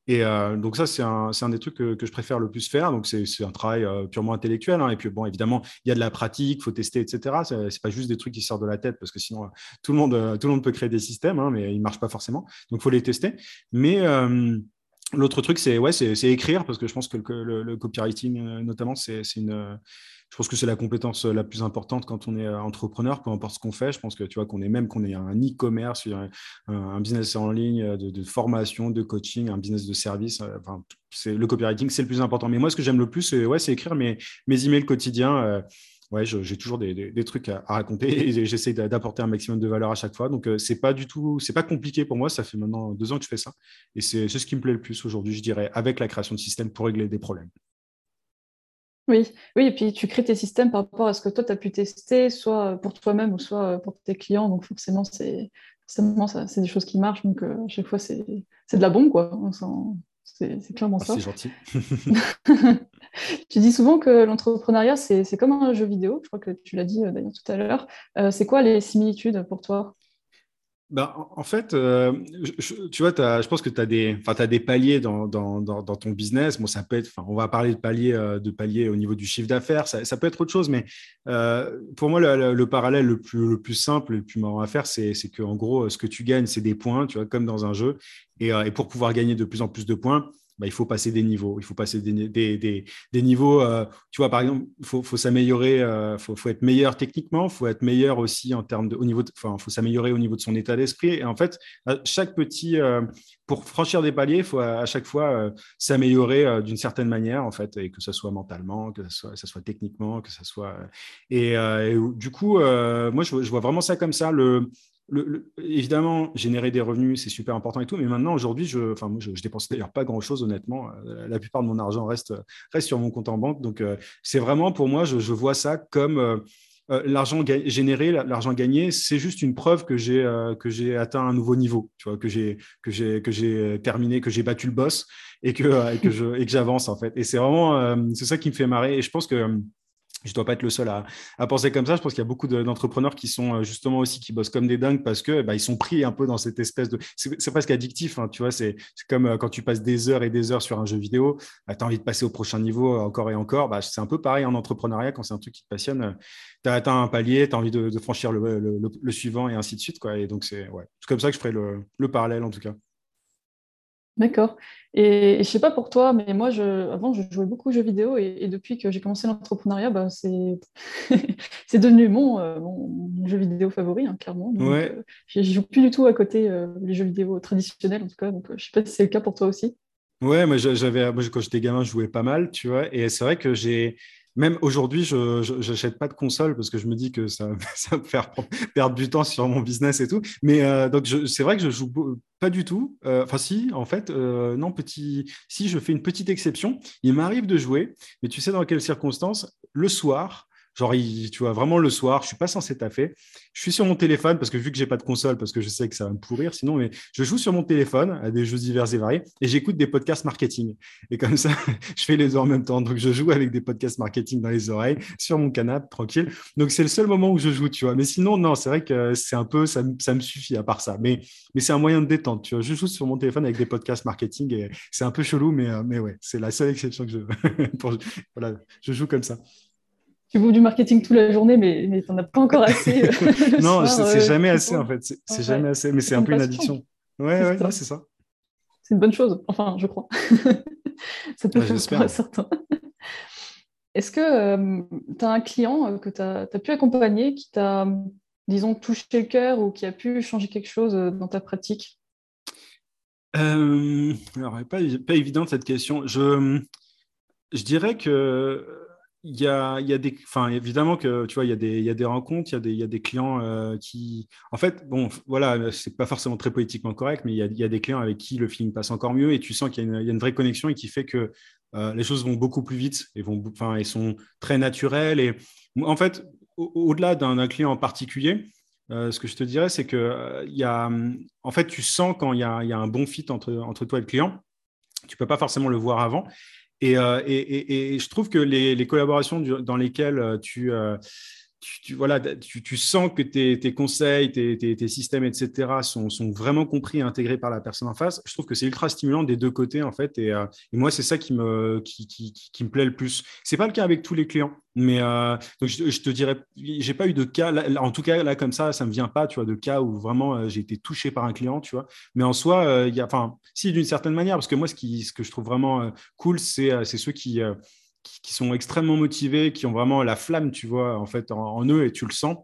Et euh, donc ça, c'est un, des trucs que, je préfère le plus faire. Donc c'est un travail euh, purement intellectuel. Hein. Et puis bon, évidemment, il y a de la pratique, il faut tester, etc. C'est pas juste des trucs qui sortent de la tête parce que sinon, tout le monde, tout le monde peut créer des systèmes, hein, mais ils marchent pas forcément. Donc il faut les tester. Mais euh, L'autre truc, c'est ouais, c'est écrire, parce que je pense que le, copywriting, euh, notamment, c'est une. Euh, je pense que c'est la compétence la plus importante quand on est euh, entrepreneur, peu importe ce qu'on fait. Je pense que tu vois qu'on est même qu'on ait un e-commerce, un, business en ligne de, formation, de coaching, un business de service. Enfin, c'est le copywriting, c'est le plus important. Mais moi, ce que j'aime le plus, c'est ouais, écrire mes, mes emails quotidiens ouais, j'ai toujours des, trucs à, raconter et j'essaie d'apporter un maximum de valeur à chaque fois. Donc, euh, c'est pas du tout, c'est pas compliqué pour moi. Ça fait maintenant deux ans que je fais ça et c'est ce qui me plaît le plus aujourd'hui, je dirais, avec la création de systèmes pour régler des problèmes. Oui, oui, et puis tu crées tes systèmes par rapport à ce que toi, tu as pu tester, soit pour toi-même ou soit pour tes clients. Donc, forcément, c'est c'est des choses qui marchent. Donc, euh, à chaque fois, c'est de la bombe, quoi. C'est clairement ah, ça. C'est gentil. tu dis souvent que l'entrepreneuriat, c'est comme un jeu vidéo. Je crois que tu l'as dit euh, d'ailleurs tout à l'heure. Euh, c'est quoi les similitudes pour toi? Ben, en fait, euh, tu vois, je pense que tu as, des, as des paliers dans, dans, dans, ton business. Bon, ça peut être, on va parler de paliers, de paliers au niveau du chiffre d'affaires. Ça, peut être autre chose, mais pour moi, le, parallèle le plus, le plus simple, le plus marrant à faire, c'est que en gros, ce que tu gagnes, c'est des points, tu vois, comme dans un jeu. Et, pour pouvoir gagner de plus en plus de points, bah, il faut passer des niveaux. Il faut passer des, des, des, niveaux. Euh, tu vois, par exemple, il faut, faut s'améliorer, il euh, faut, faut, être meilleur techniquement, il faut être meilleur aussi en termes de, au niveau, enfin, faut s'améliorer au niveau de son état d'esprit. Et en fait, chaque petit, euh, pour franchir des paliers, il faut à, chaque fois s'améliorer d'une certaine manière, en fait, et que ce soit mentalement, que ce soit, ça soit techniquement, que ce soit. Et, du coup, moi, je, je, vois vraiment ça comme ça. Le, évidemment, générer des revenus, c'est super important et tout, mais maintenant, aujourd'hui, je, enfin, je, dépense d'ailleurs pas grand-chose, honnêtement. Euh, la plupart de mon argent reste, reste sur mon compte en banque. Donc, euh, c'est vraiment pour moi, je, vois ça comme euh, l'argent généré, l'argent gagné, c'est juste une preuve que j'ai que j'ai atteint un nouveau niveau, tu vois, que j'ai que j'ai que j'ai terminé, que j'ai battu le boss et que que je et que j'avance en fait. Et c'est vraiment c'est ça qui me fait marrer. Et je pense que je dois pas être le seul à, penser comme ça. Je pense qu'il y a beaucoup d'entrepreneurs qui sont euh, justement aussi qui bossent comme des dingues parce que bah, ils sont pris un peu dans cette espèce de. C'est presque addictif, hein, tu vois. C'est comme euh, quand tu passes des heures et des heures sur un jeu vidéo, bah, tu as envie de passer au prochain niveau encore et encore. Bah, c'est un peu pareil en entrepreneuriat quand c'est un truc qui te passionne. Tu as atteint un palier, tu as envie de, franchir le, suivant et ainsi de suite. Quoi. Et donc, c'est ouais. comme ça que je ferai le parallèle en tout cas. D'accord. Et, je sais pas pour toi, mais moi, je, avant, je jouais beaucoup aux jeux vidéo et, depuis que j'ai commencé l'entrepreneuriat, bah, c'est devenu mon, euh, mon, jeu vidéo favori, hein, clairement. ouais. Euh, je joue plus du tout à côté euh, les jeux vidéo traditionnels, en tout cas. Donc, je sais pas si c'est le cas pour toi aussi. Ouais, moi, j'avais, quand j'étais gamin, je jouais pas mal, tu vois. Et c'est vrai que j'ai, même aujourd'hui, je n'achète pas de console parce que je me dis que ça, ça va me faire perdre du temps sur mon business et tout. Mais euh, donc, c'est vrai que je joue pas du tout. Euh, enfin, si, en fait, euh, non, petit. Si je fais une petite exception, il m'arrive de jouer, mais tu sais dans quelles circonstances? Le soir, Genre, tu vois, vraiment le soir, je suis pas censé taffer. Je suis sur mon téléphone parce que vu que j'ai pas de console, parce que je sais que ça va me pourrir sinon, mais je joue sur mon téléphone à des jeux divers et variés et j'écoute des podcasts marketing. Et comme ça, je fais les deux en même temps. Donc, je joue avec des podcasts marketing dans les oreilles, sur mon canapé, tranquille. Donc, c'est le seul moment où je joue, tu vois. Mais sinon, non, c'est vrai que c'est un peu, ça, me suffit à part ça. Mais, mais c'est un moyen de détente, tu vois. Je joue sur mon téléphone avec des podcasts marketing et c'est un peu chelou, mais, euh, mais ouais, c'est la seule exception que je, voilà, je joue comme ça tu joues du marketing toute la journée, mais, mais tu n'en as pas encore assez. Euh, non, c'est jamais assez en fait. C'est jamais assez, mais c'est un peu une addiction. Ouais, ouais, c'est ça. C'est une bonne chose, enfin, je crois. ça peut ouais, faire certains. Est-ce que euh, tu as un client euh, que tu as, pu accompagner qui t'a, disons, touché le cœur ou qui a pu changer quelque chose dans ta pratique? Euh, Alors, pas, pas évidente cette question. Je, je dirais que il y a, y a des, enfin évidemment que tu vois, il y a des, y a des rencontres, il y a des, il y a des clients euh, qui, en fait, bon, voilà, c'est pas forcément très politiquement correct, mais il y, y, a, des clients avec qui le feeling passe encore mieux et tu sens qu'il y, a une vraie connexion et qui fait que euh, les choses vont beaucoup plus vite et vont, enfin, ils sont très naturelles et en fait, au-delà d'un client en particulier, euh, ce que je te dirais, c'est que il y a, en fait, tu sens quand il y a, il y a un bon fit entre, entre toi et le client. Tu peux pas forcément le voir avant. Euh, et, je trouve que les, collaborations dans lesquelles euh, tu, voilà, tu, sens que tes, conseils, tes, systèmes, etc., sont, vraiment compris et intégrés par la personne en face. Je trouve que c'est ultra stimulant des deux côtés, en fait. Et, euh, moi, c'est ça qui me, plaît le plus. C'est pas le cas avec tous les clients, mais euh, donc je, te dirais, j'ai pas eu de cas, en tout cas, là, comme ça, ça me vient pas, tu vois, de cas où vraiment euh, j'ai été touché par un client, tu vois. Mais en soi, il y a, si, d'une certaine manière, parce que moi, ce que je trouve vraiment cool, c'est ceux qui qui, sont extrêmement motivés, qui ont vraiment la flamme, tu vois, en fait, en, eux, et tu le sens.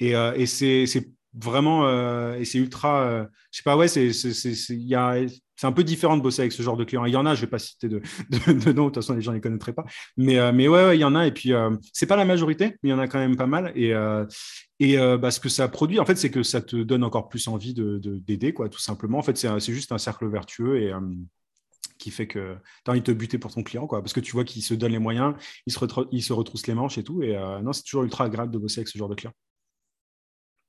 Et, euh, c'est vraiment, euh, et c'est ultra, euh, je sais pas, ouais, c'est un peu différent de bosser avec ce genre de clients. Il y en a, je vais pas citer de, de, de nom, de toute façon, les gens ne les connaîtraient pas. Mais, mais ouais, il y en a. Et puis, c'est pas la majorité, mais il y en a quand même pas mal. Et, et bah, ce que ça produit, en fait, c'est que ça te donne encore plus envie d'aider, quoi, tout simplement. En fait, c'est juste un cercle vertueux. Et, qui fait que tu as envie de te buter pour ton client, quoi, parce que tu vois qu'il se donne les moyens, il se, il se retrousse les manches et tout. Et euh, non, c'est toujours ultra agréable de bosser avec ce genre de client.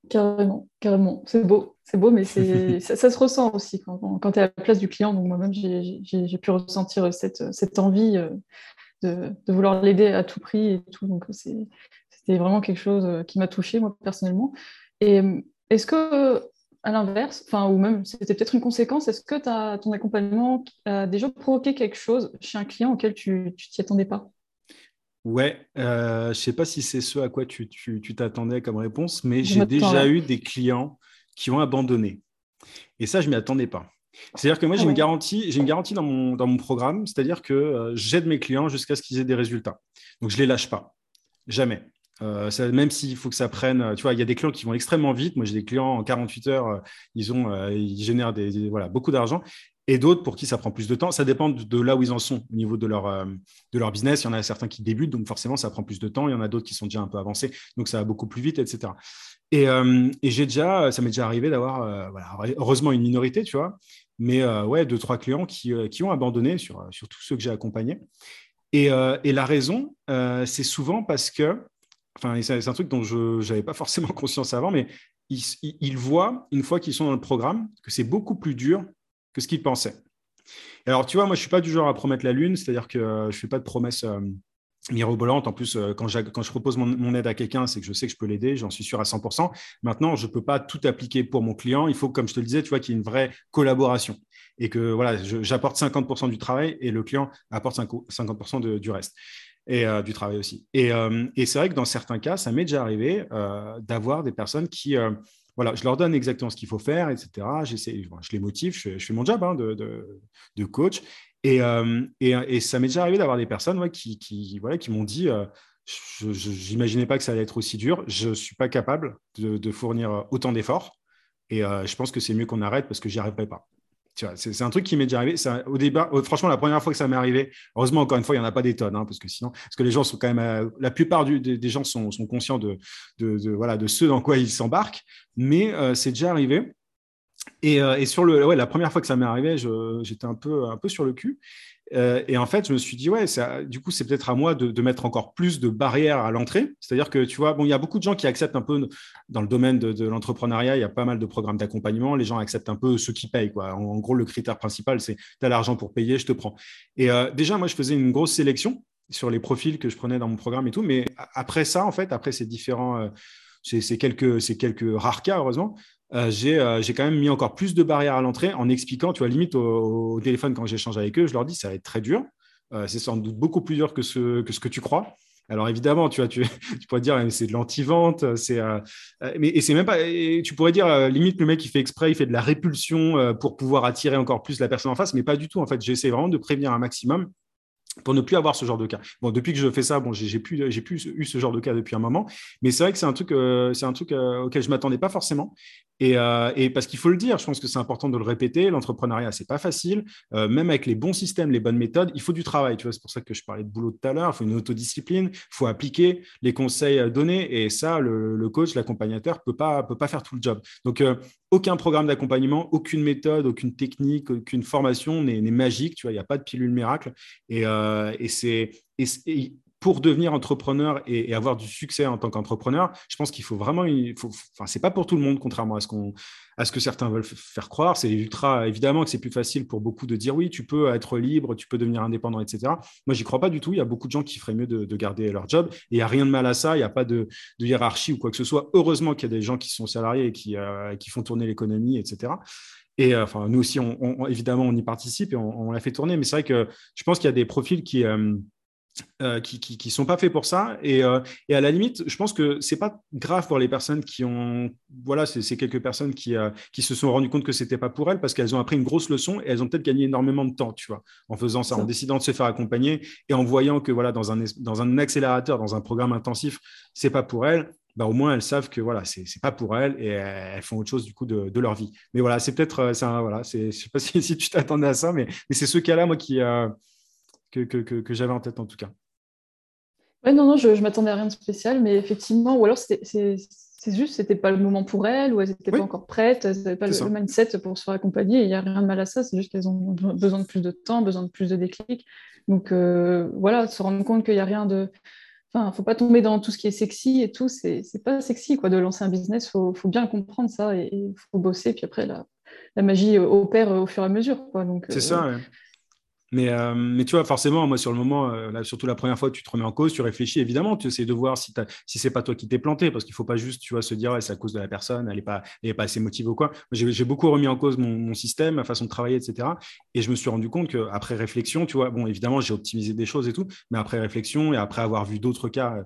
Carrément, carrément. C'est beau, c'est beau, mais ça, ça, se ressent aussi quand, quand tu es à la place du client. Donc moi-même, j'ai pu ressentir cette, cette envie euh, de, de vouloir l'aider à tout prix et tout. Donc c'était vraiment quelque chose euh, qui m'a touchée, moi, personnellement. Et est-ce que à l'inverse, enfin, ou même c'était peut-être une conséquence, est-ce que ton accompagnement a déjà provoqué quelque chose chez un client auquel tu t'y attendais pas? Ouais, euh, je ne sais pas si c'est ce à quoi tu t'attendais comme réponse, mais j'ai déjà eu des clients qui ont abandonné. Et ça, je ne m'y attendais pas. C'est-à-dire que moi, j'ai une garantie, j'ai une garantie dans mon, dans mon programme, c'est-à-dire que euh, j'aide mes clients jusqu'à ce qu'ils aient des résultats. Donc, je ne les lâche pas. Jamais. Euh, même s'il faut que ça prenne, tu vois, il y a des clients qui vont extrêmement vite. Moi, j'ai des clients en 48 heures, euh, ils, ont, euh, ils génèrent des, voilà, beaucoup d'argent. Et d'autres pour qui ça prend plus de temps. Ça dépend de là où ils en sont au niveau de leur, de leur business. Il y en a certains qui débutent, donc forcément, ça prend plus de temps. Il y en a d'autres qui sont déjà un peu avancés, donc ça va beaucoup plus vite, etc. Et, et j'ai déjà, ça m'est déjà arrivé d'avoir, voilà, heureusement, une minorité, tu vois, mais ouais, deux, trois clients qui, qui ont abandonné sur, sur tous ceux que j'ai accompagnés. Et, et, la raison, c'est souvent parce que c'est un truc dont je n'avais pas forcément conscience avant, mais ils, voient, une fois qu'ils sont dans le programme, que c'est beaucoup plus dur que ce qu'ils pensaient. alors, tu vois, moi, je ne suis pas du genre à promettre la lune, c'est-à-dire que euh, je ne fais pas de promesses euh, mirobolantes. En plus, euh, quand, quand, je propose mon, aide à quelqu'un, c'est que je sais que je peux l'aider, j'en suis sûr à 100%. Maintenant, je ne peux pas tout appliquer pour mon client. Il faut, comme je te le disais, tu vois, qu'il y ait une vraie collaboration et que voilà, j'apporte 50% du travail et le client apporte 50% du reste et euh, du travail aussi. Euh, et, c'est vrai que dans certains cas, ça m'est déjà arrivé euh, d'avoir des personnes qui, voilà, je leur donne exactement ce qu'il faut faire, etc. Je les motive, je fais, mon job hein, de, de, coach. Et, et, ça m'est déjà arrivé d'avoir des personnes qui, qui, voilà, qui m'ont dit je n'imaginais pas que ça allait être aussi dur, je ne suis pas capable de, de fournir autant d'efforts. Et je pense que c'est mieux qu'on arrête parce que j'y arriverai pas c'est un truc qui m'est déjà arrivé. au débat, franchement, la première fois que ça m'est arrivé, heureusement, encore une fois, il n'y en a pas des tonnes, hein, parce que sinon, parce que les gens sont quand même, euh, la plupart des, gens sont, conscients de, voilà, de ce dans quoi ils s'embarquent, mais euh, c'est déjà arrivé. Et, euh, et, sur le, ouais, la première fois que ça m'est arrivé, j'étais un peu, un peu sur le cul. Euh, et en fait, je me suis dit, ouais, du coup, c'est peut-être à moi de, mettre encore plus de barrières à l'entrée. C'est-à-dire que, tu vois, bon, il y a beaucoup de gens qui acceptent un peu, dans le domaine de, l'entrepreneuriat, il y a pas mal de programmes d'accompagnement. Les gens acceptent un peu ceux qui payent. Quoi. En, gros, le critère principal, c'est tu as l'argent pour payer, je te prends. Et euh, déjà, moi, je faisais une grosse sélection sur les profils que je prenais dans mon programme et tout. Mais après ça, en fait, après ces différents, ces, quelques, ces quelques rares cas, heureusement, euh, euh, j'ai quand même mis encore plus de barrières à l'entrée en expliquant, tu vois, limite au, téléphone quand j'échange avec eux, je leur dis ça va être très dur. c'est sans doute beaucoup plus dur que ce que, tu crois. Alors évidemment, tu vois, tu, tu pourrais dire c'est de l'anti-vente, c'est mais et c'est même pas. tu pourrais dire limite le mec il fait exprès, il fait de la répulsion pour pouvoir attirer encore plus la personne en face, mais pas du tout. En fait, j'essaie vraiment de prévenir un maximum pour ne plus avoir ce genre de cas. Bon, depuis que je fais ça, bon, j'ai plus, j'ai plus eu ce genre de cas depuis un moment, mais c'est vrai que c'est un truc, euh, c'est un truc euh, auquel je m'attendais pas forcément. Euh, et, parce qu'il faut le dire, je pense que c'est important de le répéter. L'entrepreneuriat, c'est pas facile. même avec les bons systèmes, les bonnes méthodes, il faut du travail. Tu vois, c'est pour ça que je parlais de boulot tout à l'heure. Il faut une autodiscipline. Il faut appliquer les conseils donnés. Et ça, le, coach, l'accompagnateur, peut pas, peut pas faire tout le job. Donc, aucun programme d'accompagnement, aucune méthode, aucune technique, aucune formation n'est magique. Tu vois, il n'y a pas de pilule miracle. Et euh, et c'est pour devenir entrepreneur et, avoir du succès en tant qu'entrepreneur, je pense qu'il faut vraiment, enfin, c'est pas pour tout le monde, contrairement à ce qu'on, à ce que certains veulent faire croire. C'est ultra, évidemment que c'est plus facile pour beaucoup de dire oui, tu peux être libre, tu peux devenir indépendant, etc. Moi, j'y crois pas du tout. Il y a beaucoup de gens qui feraient mieux de, garder leur job. Et il n'y a rien de mal à ça. Il n'y a pas de, hiérarchie ou quoi que ce soit. Heureusement qu'il y a des gens qui sont salariés et qui, euh, qui font tourner l'économie, etc. Et euh, enfin, nous aussi, on, évidemment, on y participe et on, l'a fait tourner. Mais c'est vrai que je pense qu'il y a des profils qui, euh, euh, qui, qui, sont pas faits pour ça. Et, et, à la limite, je pense que c'est pas grave pour les personnes qui ont, voilà, c'est quelques personnes qui, qui se sont rendues compte que c'était pas pour elles parce qu'elles ont appris une grosse leçon et elles ont peut-être gagné énormément de temps, tu vois, en faisant ça, en décidant de se faire accompagner et en voyant que voilà, dans un, dans un accélérateur, dans un programme intensif, c'est pas pour elles. Bah, au moins elles savent que voilà, c'est pas pour elles et elles font autre chose du coup de, leur vie. Mais voilà, c'est peut-être, euh, voilà, je sais pas si, si tu t'attendais à ça, mais, mais c'est ce cas-là moi qui euh, que, que, que, j'avais en tête en tout cas. Ouais, non, non, je, je m'attendais à rien de spécial, mais effectivement, ou alors c'est juste, c'était pas le moment pour elles, ou elles n'étaient pas encore prêtes, elles n'avaient pas le, mindset pour se faire accompagner. Il n'y a rien de mal à ça, c'est juste qu'elles ont besoin de plus de temps, besoin de plus de déclic. Donc euh, voilà, se rendre compte qu'il n'y a rien de, Enfin, faut pas tomber dans tout ce qui est sexy et tout. C'est, pas sexy quoi de lancer un business. Faut, faut bien comprendre ça et il faut bosser. Puis après, la, la magie opère au fur et à mesure. Quoi. Donc, c'est ça. Euh, mais, euh, mais tu vois, forcément, moi, sur le moment, euh, surtout la première fois tu te remets en cause, tu réfléchis, évidemment, tu essaies de voir si, si c'est pas toi qui t'es planté, parce qu'il faut pas juste, se dire, c'est à cause de la personne, elle n'est pas, est pas assez motivée ou quoi. J'ai beaucoup remis en cause mon, système, ma façon de travailler, etc. Et je me suis rendu compte qu'après réflexion, tu vois, bon, évidemment, j'ai optimisé des choses et tout, mais après réflexion et après avoir vu d'autres cas,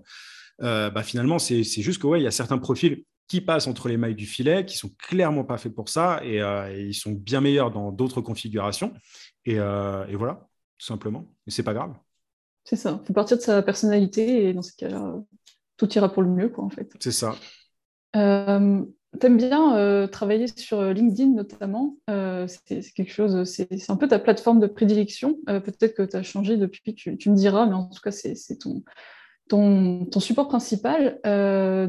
euh, bah, finalement, c'est juste que, ouais, il y a certains profils qui passent entre les mailles du filet, qui sont clairement pas faits pour ça, et ils sont bien meilleurs dans d'autres configurations. Euh, et, voilà, tout simplement. Et c'est pas grave. C'est ça. Il faut partir de sa personnalité et dans ce cas-là, tout ira pour le mieux, quoi, en fait. C'est ça. Euh, T'aimes bien euh, travailler sur LinkedIn notamment? Euh, c'est quelque chose, c'est un peu ta plateforme de prédilection. Peut-être que tu as changé depuis, tu, tu, me diras, mais en tout cas, c'est ton, ton, support principal.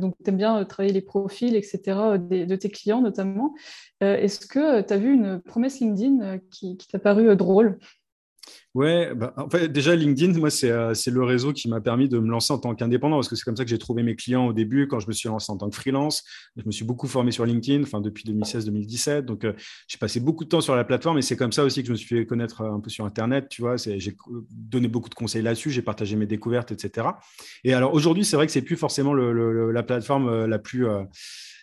donc, tu aimes bien travailler les profils, etc., de tes clients notamment. Est-ce que tu as vu une promesse LinkedIn qui t'a paru drôle? Ouais, bah, en fait, déjà LinkedIn, moi, euh, c'est le réseau qui m'a permis de me lancer en tant qu'indépendant parce que c'est comme ça que j'ai trouvé mes clients au début quand je me suis lancé en tant que freelance. Je me suis beaucoup formé sur LinkedIn, enfin depuis 2016-2017. Donc, euh, j'ai passé beaucoup de temps sur la plateforme et c'est comme ça aussi que je me suis fait connaître un peu sur Internet. Tu vois, j'ai donné beaucoup de conseils là-dessus, j'ai partagé mes découvertes, etc. Et alors aujourd'hui, c'est vrai que c'est plus forcément la plateforme euh, la plus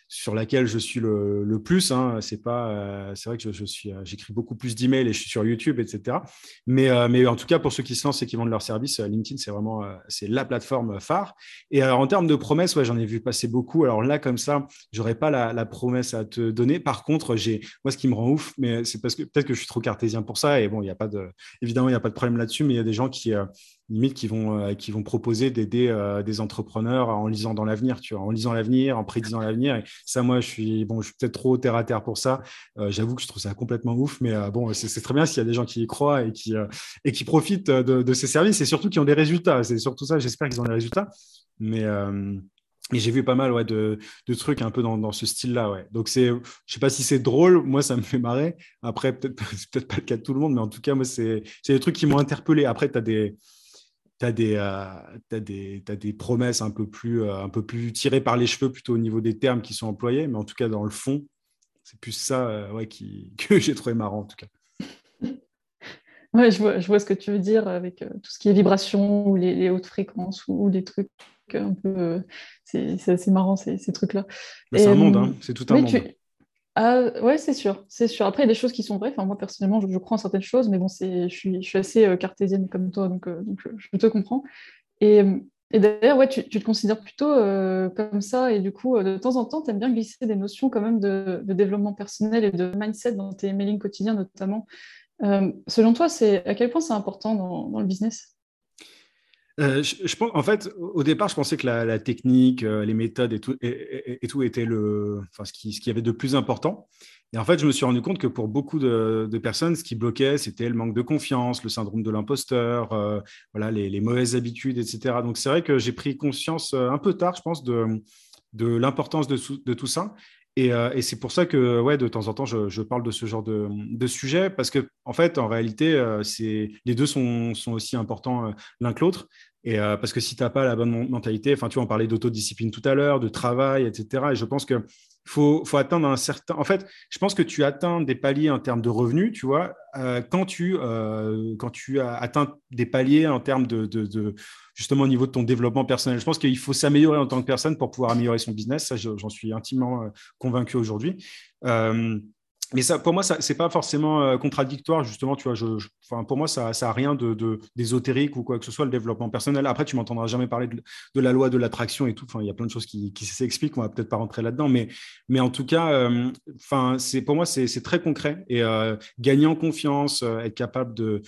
sur laquelle je suis le, plus. Hein. C'est pas, euh, c'est vrai que je, suis, euh, j'écris beaucoup plus d'emails et je suis sur YouTube, etc. Mais, euh, mais en tout cas, pour ceux qui se lancent et qui vendent leur service, LinkedIn, c'est vraiment, c'est la plateforme phare. Et alors, en termes de promesses, ouais, j'en ai vu passer beaucoup. Alors là, comme ça, j'aurais pas la, promesse à te donner. Par contre, j'ai, moi, ce qui me rend ouf, mais c'est parce que peut-être que je suis trop cartésien pour ça. Et bon, il y a pas de, évidemment, il n'y a pas de problème là-dessus, mais il y a des gens qui, limite qui vont, euh, qui vont proposer d'aider euh, des entrepreneurs en lisant dans l'avenir, tu vois, en lisant l'avenir, en prédisant l'avenir. Et ça, moi, je suis, bon, je suis peut-être trop terre à terre pour ça. Euh, j'avoue que je trouve ça complètement ouf, mais bon, c'est très bien s'il y a des gens qui y croient et qui, et qui profitent de, ces services et surtout qui ont des résultats. C'est surtout ça, j'espère qu'ils ont des résultats. Mais, j'ai vu pas mal ouais, de, trucs un peu dans, dans ce style-là. Ouais. Donc, je sais pas si c'est drôle, moi, ça me fait marrer. Après, peut-être peut-être pas le cas de tout le monde, mais en tout cas, moi, c'est des trucs qui m'ont interpellé. Après, tu as des. T'as des, euh, des, des promesses un peu, plus, euh, un peu plus tirées par les cheveux plutôt au niveau des termes qui sont employés, mais en tout cas dans le fond, c'est plus ça euh, ouais, qui, que j'ai trouvé marrant en tout cas. Ouais, je vois, je vois ce que tu veux dire avec tout ce qui est vibration ou les, les hautes fréquences ou, ou, des trucs un peu. c'est assez marrant ces, ces trucs-là. C'est un monde, hein. c'est tout un monde. Ah, ouais, c'est sûr, c'est sûr. Après, il y a des choses qui sont vraies. Enfin, moi, personnellement, je, crois en certaines choses, mais bon, je suis, je suis assez euh, cartésienne comme toi, donc, euh, donc je, te comprends. Et, d'ailleurs, ouais, tu, tu, te considères plutôt euh, comme ça, et du coup, de temps en temps, tu aimes bien glisser des notions quand même de, développement personnel et de mindset dans tes mailings quotidiens, notamment. selon toi, à quel point c'est important dans le business? Euh, je, pense, en fait, au départ, je pensais que la, technique, euh, les méthodes et tout, et, était le, enfin, ce qui, ce qui y avait de plus important. Et en fait, je me suis rendu compte que pour beaucoup de, personnes, ce qui bloquait, c'était le manque de confiance, le syndrome de l'imposteur, euh, voilà, les, mauvaises habitudes, etc. Donc, c'est vrai que j'ai pris conscience un peu tard, je pense, de, l'importance de, tout ça. Et, c'est pour ça que, ouais, de temps en temps, je, parle de ce genre de, sujet, parce que, en fait, en réalité, euh, les deux sont, aussi importants l'un que l'autre. Et parce que si tu n'as pas la bonne mentalité, enfin, tu vois, on parlait d'autodiscipline tout à l'heure, de travail, etc. Et je pense que faut, atteindre un certain. En fait, je pense que tu atteins des paliers en termes de revenus, tu vois, euh, quand, tu, euh, quand tu as atteint des paliers en termes de, de, justement au niveau de ton développement personnel. Je pense qu'il faut s'améliorer en tant que personne pour pouvoir améliorer son business. Ça, j'en suis intimement euh, convaincu aujourd'hui mais ça, pour moi, ce n'est pas forcément euh, contradictoire, justement. Tu vois, je, pour moi, ça n'a rien d'ésotérique de, ou quoi que ce soit, le développement personnel. Après, tu m'entendras jamais parler de, la loi de l'attraction et tout. Il y a plein de choses qui, qui s'expliquent. On va peut-être pas rentrer là-dedans. Mais, en tout cas, euh, pour moi, c'est très concret. Et euh, gagner en confiance, être capable de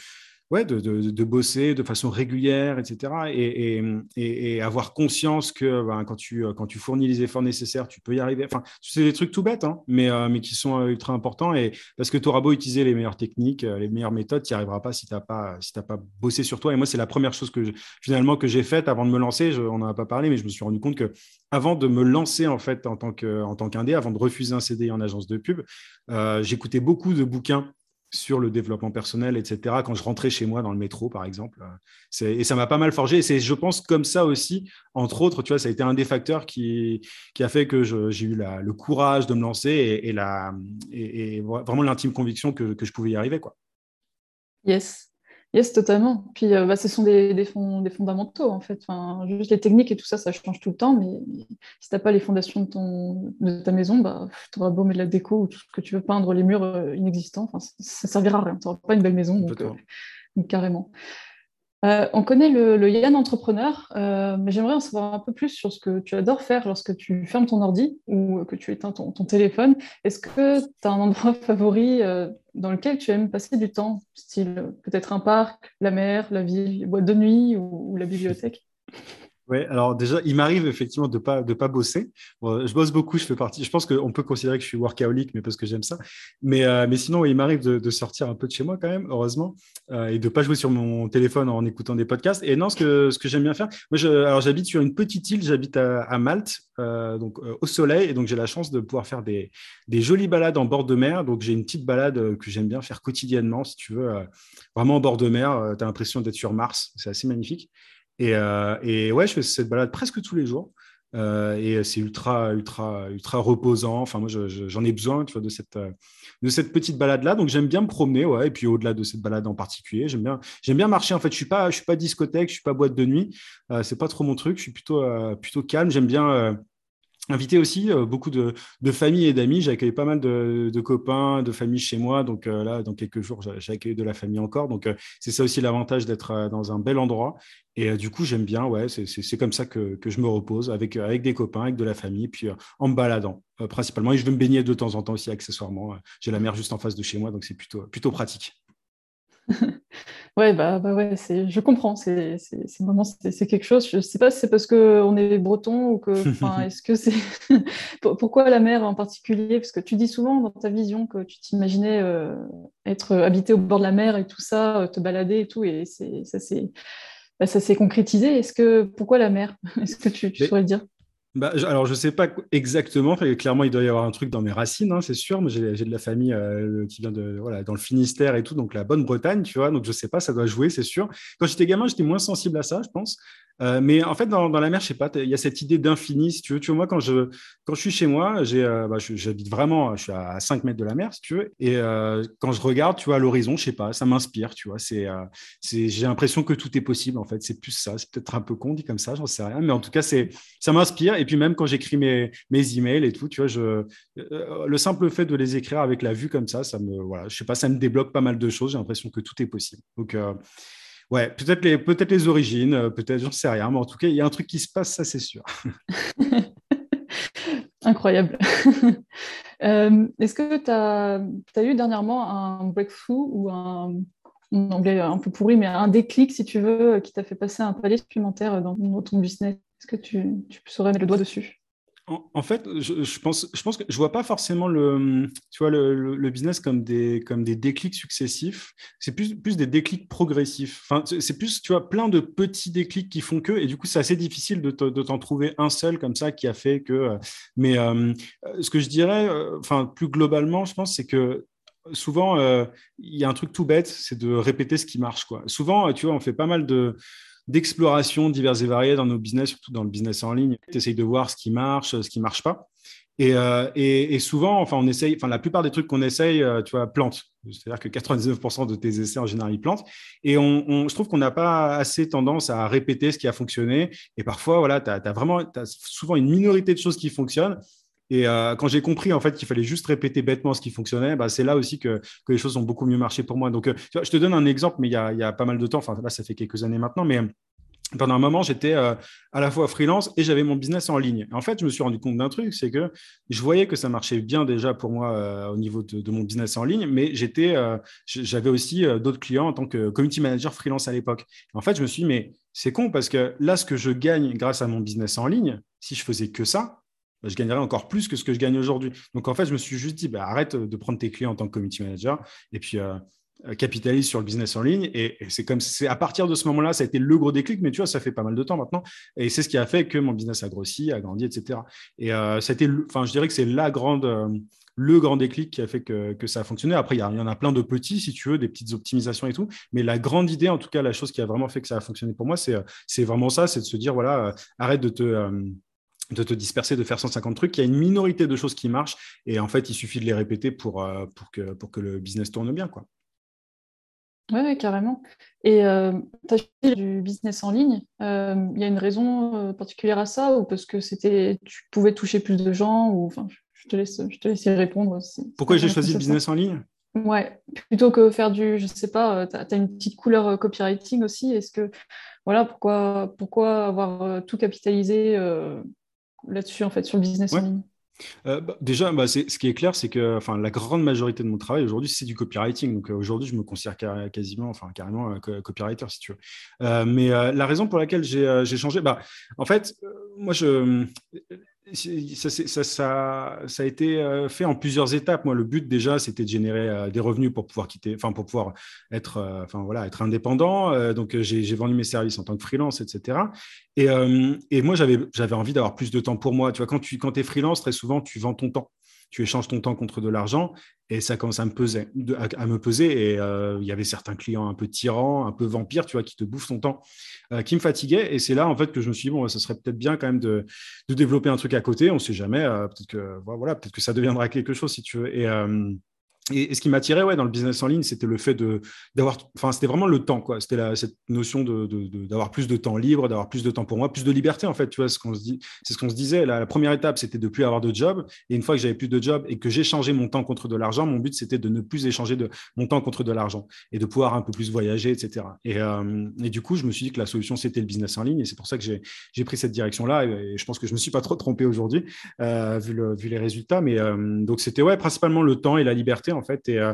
de, de, bosser de façon régulière, etc. Et, avoir conscience que ben, quand, tu, quand tu fournis les efforts nécessaires, tu peux y arriver. Enfin, c'est des trucs tout bêtes, hein, mais, euh, mais qui sont euh, ultra importants. Et parce que tu auras beau utiliser les meilleures techniques, euh, les meilleures méthodes, tu n'y arriveras pas si tu n'as pas, si pas bossé sur toi. Et moi, c'est la première chose que finalement que j'ai faite avant de me lancer. On n'en a pas parlé, mais je me suis rendu compte que avant de me lancer en fait en tant qu'indé, avant de refuser un CDI en agence de pub, j'écoutais beaucoup de bouquins sur le développement personnel, etc. Quand je rentrais chez moi dans le métro, par exemple. Et ça m'a pas mal forgé. Et c'est, je pense, comme ça aussi, entre autres, tu vois, ça a été un des facteurs qui, qui a fait que j'ai eu le courage de me lancer et, la, et, vraiment l'intime conviction que, que, je pouvais y arriver. Quoi. Yes. Yes, totalement. Puis euh, bah, ce sont des, des, des, fondamentaux, en fait. Enfin, juste les techniques et tout ça, ça change tout le temps, mais, si tu n'as pas les fondations de, ton, de ta maison, bah, tu auras beau mettre de la déco ou tout ce que tu veux peindre, les murs euh, inexistants, enfin, ça ne servira à rien. Tu n'auras pas une belle maison, donc, euh, carrément. Euh, on connaît le, Yann entrepreneur, euh, mais j'aimerais en savoir un peu plus sur ce que tu adores faire lorsque tu fermes ton ordi ou que tu éteins ton, téléphone. Est-ce que tu as un endroit favori euh, dans lequel tu aimes passer du temps, style peut-être un parc, la mer, la ville, les boîtes de nuit ou la bibliothèque? Alors déjà, il m'arrive effectivement de pas, de pas bosser. je bosse beaucoup, je fais partie. Je pense qu'on peut considérer que je suis workaholic, mais parce que j'aime ça. Mais, euh, mais sinon, il m'arrive de, sortir un peu de chez moi quand même, heureusement, euh, et de pas jouer sur mon téléphone en écoutant des podcasts. Et non, ce que, ce que j'aime bien faire, moi, alors j'habite sur une petite île, j'habite à, Malte, euh, donc au soleil, et donc j'ai la chance de pouvoir faire des, des jolies balades en bord de mer. Donc j'ai une petite balade que j'aime bien faire quotidiennement, si tu veux, vraiment en bord de mer. tu as l'impression d'être sur Mars, c'est assez magnifique. Euh, et, ouais, je fais cette balade presque tous les jours. Euh, et c'est ultra, ultra, ultra reposant. Enfin, moi, j'en ai besoin, tu de cette, petite balade-là. Donc, j'aime bien me promener. Et puis, au-delà de cette balade en particulier, j'aime bien, marcher. En fait, je suis pas, je suis pas discothèque, je suis pas boîte de nuit. Euh, c'est pas trop mon truc. Je suis plutôt, plutôt calme. J'aime bien invité aussi euh, beaucoup de, familles et d'amis. J'ai accueilli pas mal de, copains, de familles chez moi. Donc euh, là, dans quelques jours, j'ai accueilli de la famille encore. Donc euh, c'est ça aussi l'avantage d'être dans un bel endroit. Et du coup, j'aime bien. Ouais, c'est comme ça que, je me repose avec, avec des copains, avec de la famille, puis en me baladant principalement. Et je vais me baigner de temps en temps aussi, accessoirement. J'ai la mer juste en face de chez moi, donc c'est plutôt, plutôt pratique. Ouais, bah, bah ouais, c'est, je comprends. C'est, c'est, c'est, quelque chose. Je ne sais pas si c'est parce qu'on est breton ou que. Est-ce que c'est. Pourquoi la mer en particulier? Parce que tu dis souvent dans ta vision que tu t'imaginais euh, être habité au bord de la mer et tout ça, euh, te balader et tout, et c'est, ça s'est bah, ça s'est concrétisé. Est-ce que pourquoi la mer? Est-ce que tu, tu saurais le dire? Bah, alors, je ne sais pas exactement. Clairement, il doit y avoir un truc dans mes racines, hein, c'est sûr. Mais j'ai de la famille euh, qui vient de, dans le Finistère et tout, donc la bonne Bretagne, tu vois. Donc, je ne sais pas, ça doit jouer, c'est sûr. Quand j'étais gamin, j'étais moins sensible à ça, je pense. Euh, mais en fait, dans, la mer, je sais pas, il y a cette idée d'infini, si tu veux. Tu vois, moi, quand je, quand je suis chez moi, euh, bah, j'habite vraiment, je suis à 5 mètres de la mer, si tu veux. Et euh, quand je regarde, tu vois, l'horizon, je sais pas, ça m'inspire, tu vois. C'est, j'ai l'impression que tout est possible, en fait. C'est plus ça. C'est peut-être un peu con dit comme ça, j'en sais rien. Mais en tout cas, c'est, ça m'inspire. Et puis, même quand j'écris mes, mes emails et tout, tu vois, je, le simple fait de les écrire avec la vue comme ça, ça me, voilà, je sais pas, ça me débloque pas mal de choses. J'ai l'impression que tout est possible. Donc, Ouais, peut-être les, peut les origines, euh, peut-être, j'en sais rien, mais en tout cas, il y a un truc qui se passe, ça c'est sûr. Incroyable. Euh, est-ce que tu as, eu dernièrement un breakthrough ou un, anglais un peu pourri, mais un déclic, si tu veux, qui t'a fait passer un palier supplémentaire dans, ton business? Est-ce que tu, tu saurais mettre le doigt dessus? En, fait, je, pense, je pense que je vois pas forcément le, tu vois, le, business comme des, comme des déclics successifs. C'est plus, plus des déclics progressifs. Enfin, c'est plus, tu vois, plein de petits déclics qui font que, et du coup, c'est assez difficile de, t'en trouver un seul comme ça qui a fait que. Euh, mais euh, ce que je dirais, euh, enfin, plus globalement, je pense, c'est que souvent, il y a un truc tout bête, c'est de répéter ce qui marche. Quoi. Souvent, tu vois, on fait pas mal de d'exploration diverses et variées dans nos business, surtout dans le business en ligne. Tu essayes de voir ce qui marche, ce qui ne marche pas. Euh, et, et, souvent, enfin, on essaye, enfin, la plupart des trucs qu'on essaye, euh, tu vois, plantent. C'est-à-dire que 99% de tes essais, en général, ils plantent. Et on, je trouve qu'on n'a pas assez tendance à répéter ce qui a fonctionné. Et parfois, voilà, tu vraiment, as souvent une minorité de choses qui fonctionnent. Et euh, quand j'ai compris en fait qu'il fallait juste répéter bêtement ce qui fonctionnait, bah, c'est là aussi que, les choses ont beaucoup mieux marché pour moi. Donc, euh, je te donne un exemple, mais il y, a, pas mal de temps. Enfin, là, ça fait quelques années maintenant, mais pendant un moment, j'étais euh, à la fois freelance et j'avais mon business en ligne. En fait, je me suis rendu compte d'un truc, c'est que je voyais que ça marchait bien déjà pour moi au niveau de, mon business en ligne, mais j'avais aussi d'autres clients en tant que community manager freelance à l'époque. En fait, je me suis dit, mais c'est con parce que là, ce que je gagne grâce à mon business en ligne, si je faisais que ça, je gagnerais encore plus que ce que je gagne aujourd'hui. Donc, en fait, je me suis juste dit, bah, arrête de prendre tes clients en tant que community manager et puis euh, euh, capitalise sur le business en ligne. Et, c'est comme c'est à partir de ce moment-là, ça a été le gros déclic, mais tu vois, ça fait pas mal de temps maintenant. Et c'est ce qui a fait que mon business a grossi, a grandi, etc. Et euh, ça a été, enfin, je dirais que c'est la grande. le grand déclic qui a fait que, que ça a fonctionné. Après, il y, en a plein de petits, si tu veux, des petites optimisations et tout. Mais la grande idée, en tout cas, la chose qui a vraiment fait que ça a fonctionné pour moi, c'est vraiment ça, c'est de se dire, voilà, arrête de te de te disperser, de faire 150 trucs. Il y a une minorité de choses qui marchent et en fait, il suffit de les répéter pour, euh, pour, que, pour que le business tourne bien. Quoi. Oui, carrément. Et euh, tu as fait du business en ligne. Euh, il y a une raison particulière à ça ou parce que c'était tu pouvais toucher plus de gens ou enfin, je te laisse, je te laisse y répondre. aussi. Pourquoi j'ai choisi le business en ligne? Ouais, plutôt que faire du, je sais pas, tu as, une petite couleur copywriting aussi. Est-ce que, voilà, pourquoi, pourquoi avoir tout capitalisé là-dessus, en fait, sur le business en ligne euh, bah, déjà, bah, ce qui est clair, c'est que enfin, la grande majorité de mon travail aujourd'hui, c'est du copywriting. Donc euh, aujourd'hui, je me considère quasiment, enfin carrément euh, copywriter, si tu veux. mais la raison pour laquelle j'ai changé, bah, en fait, moi, je, ça, ça, ça, a été euh, fait en plusieurs étapes. Moi, le but déjà, c'était de générer euh, des revenus pour pouvoir quitter, enfin pour pouvoir être, euh, enfin voilà, être indépendant. donc j'ai vendu mes services en tant que freelance, etc. Et, moi, j'avais j'avais envie d'avoir plus de temps pour moi. Tu vois, quand tu quand es freelance, très souvent, tu vends ton temps tu échanges ton temps contre de l'argent et ça commence à me peser, à, me peser et euh, il y avait certains clients un peu tyrans, un peu vampires, tu vois, qui te bouffent ton temps, euh, qui me fatiguaient et c'est là en fait que je me suis dit bon, ça serait peut-être bien quand même de, développer un truc à côté, on ne sait jamais, euh, peut-être que voilà, peut-être que ça deviendra quelque chose si tu veux et, ce qui m'attirait ouais, dans le business en ligne, c'était le fait d'avoir, enfin, c'était vraiment le temps, quoi. C'était cette notion d'avoir de, plus de temps libre, d'avoir plus de temps pour moi, plus de liberté, en fait. Tu vois, ce qu'on se dit, c'est ce qu'on se disait. La, première étape, c'était de plus avoir de job. Et une fois que j'avais plus de job et que changé mon temps contre de l'argent, mon but, c'était de ne plus échanger de mon temps contre de l'argent et de pouvoir un peu plus voyager, etc. Et, euh, et, du coup, je me suis dit que la solution, c'était le business en ligne. Et c'est pour ça que j'ai pris cette direction-là. Et, je pense que je me suis pas trop trompé aujourd'hui, euh, vu, vu, les résultats. Mais euh, donc, c'était ouais, principalement le temps et la liberté en fait. Et, euh,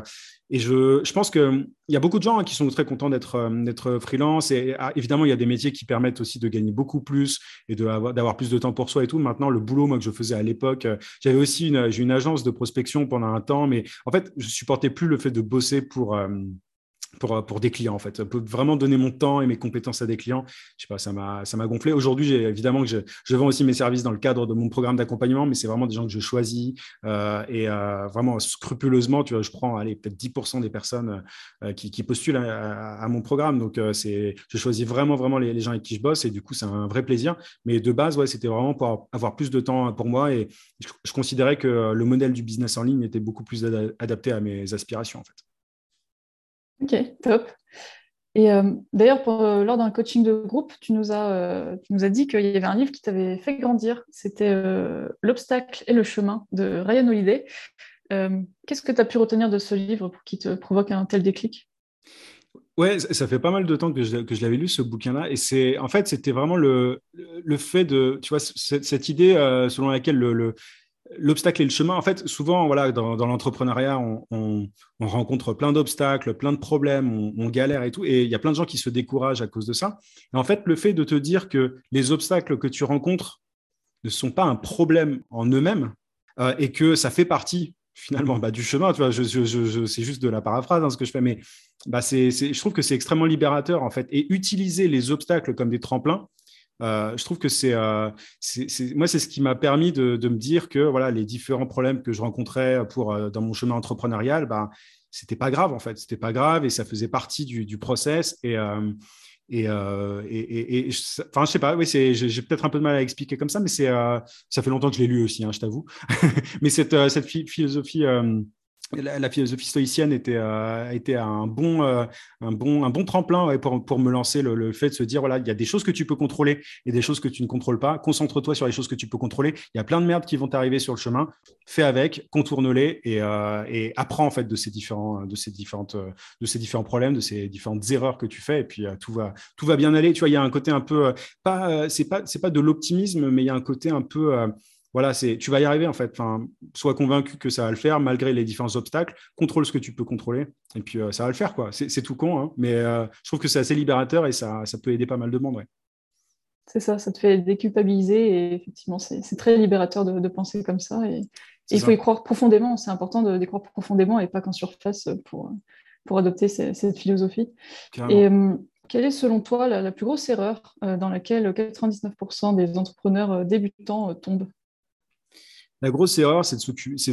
je, pense qu'il y a beaucoup de gens hein, qui sont très contents d'être euh, freelance. Et ah, évidemment, il y a des métiers qui permettent aussi de gagner beaucoup plus et d'avoir plus de temps pour soi et tout. Maintenant, le boulot que je faisais à l'époque, euh, j'avais aussi une, une agence de prospection pendant un temps. Mais en fait, je supportais plus le fait de bosser pour pour, pour des clients en fait. Pour vraiment donner mon temps et mes compétences à des clients. Je sais pas, ça m'a, ça m'a gonflé. Aujourd'hui, évidemment que je, je, vends aussi mes services dans le cadre de mon programme d'accompagnement, mais c'est vraiment des gens que je choisis euh, et euh, vraiment scrupuleusement. Tu vois, je prends allez, peut-être 10% des personnes euh, qui, qui, postulent à, mon programme. Donc, euh, c'est, je choisis vraiment, vraiment les, les, gens avec qui je bosse et du coup, c'est un vrai plaisir. Mais de base, ouais, c'était vraiment pour avoir plus de temps pour moi et je considérais que le modèle du business en ligne était beaucoup plus adapté à mes aspirations en fait. Ok, top. Et euh, d'ailleurs, euh, lors d'un coaching de groupe, tu nous as, euh, tu nous as dit qu'il y avait un livre qui t'avait fait grandir. C'était L'obstacle et le chemin de Ryan Holiday. Qu'est-ce que tu as pu retenir de ce livre pour qu'il te provoque un tel déclic? Ouais, ça fait pas mal de temps que je, que l'avais lu ce bouquin-là, et c'est en fait c'était vraiment le, le fait de, tu vois, cette idée selon laquelle le, l'obstacle et le chemin, en fait, souvent, voilà, dans, l'entrepreneuriat, on, rencontre plein d'obstacles, plein de problèmes, on, galère et tout, et il y a plein de gens qui se découragent à cause de ça. Et en fait, le fait de te dire que les obstacles que tu rencontres ne sont pas un problème en eux-mêmes euh, et que ça fait partie finalement bah, du chemin, tu vois, je, c'est juste de la paraphrase hein, ce que je fais, mais bah, je trouve que c'est extrêmement libérateur en fait. Et utiliser les obstacles comme des tremplins, euh, je trouve que c'est, euh, moi, c'est ce qui m'a permis de, me dire que voilà, les différents problèmes que je rencontrais pour, euh, dans mon chemin entrepreneurial, ben, c'était pas grave en fait, c'était pas grave et ça faisait partie du, process. Et, enfin, je sais pas, oui, j'ai peut-être un peu de mal à expliquer comme ça, mais c'est, ça fait longtemps que je l'ai lu aussi, hein, je t'avoue. mais cette, cette philosophie la, philosophie stoïcienne était, euh, était un, bon, euh, un, bon, tremplin pour, me lancer le, fait de se dire voilà, il y a des choses que tu peux contrôler et des choses que tu ne contrôles pas. Concentre-toi sur les choses que tu peux contrôler. Il y a plein de merdes qui vont t'arriver sur le chemin. Fais avec, contourne-les et, euh, apprends en fait de ces, différents, problèmes, de ces différentes erreurs que tu fais. Et puis tout, va, tout va bien aller. Tu vois, il y a un côté un peu, pas, c'est pas, c'est pas de l'optimisme, mais il y a un côté un peu voilà, c'est, tu vas y arriver en fait. Enfin, sois convaincu que ça va le faire malgré les différents obstacles. Contrôle ce que tu peux contrôler et puis euh, ça va le faire quoi. C'est, tout con, hein, mais euh, je trouve que c'est assez libérateur et ça, ça peut aider pas mal de monde. Ouais. C'est ça, ça te fait déculpabiliser et effectivement, c'est, très libérateur de, penser comme ça. Et, il faut y croire profondément. C'est important de, croire profondément et pas qu'en surface pour, pour adopter cette philosophie. Et euh, quelle est selon toi la, la plus grosse erreur dans laquelle 99% des entrepreneurs débutants tombent? La grosse erreur, c'est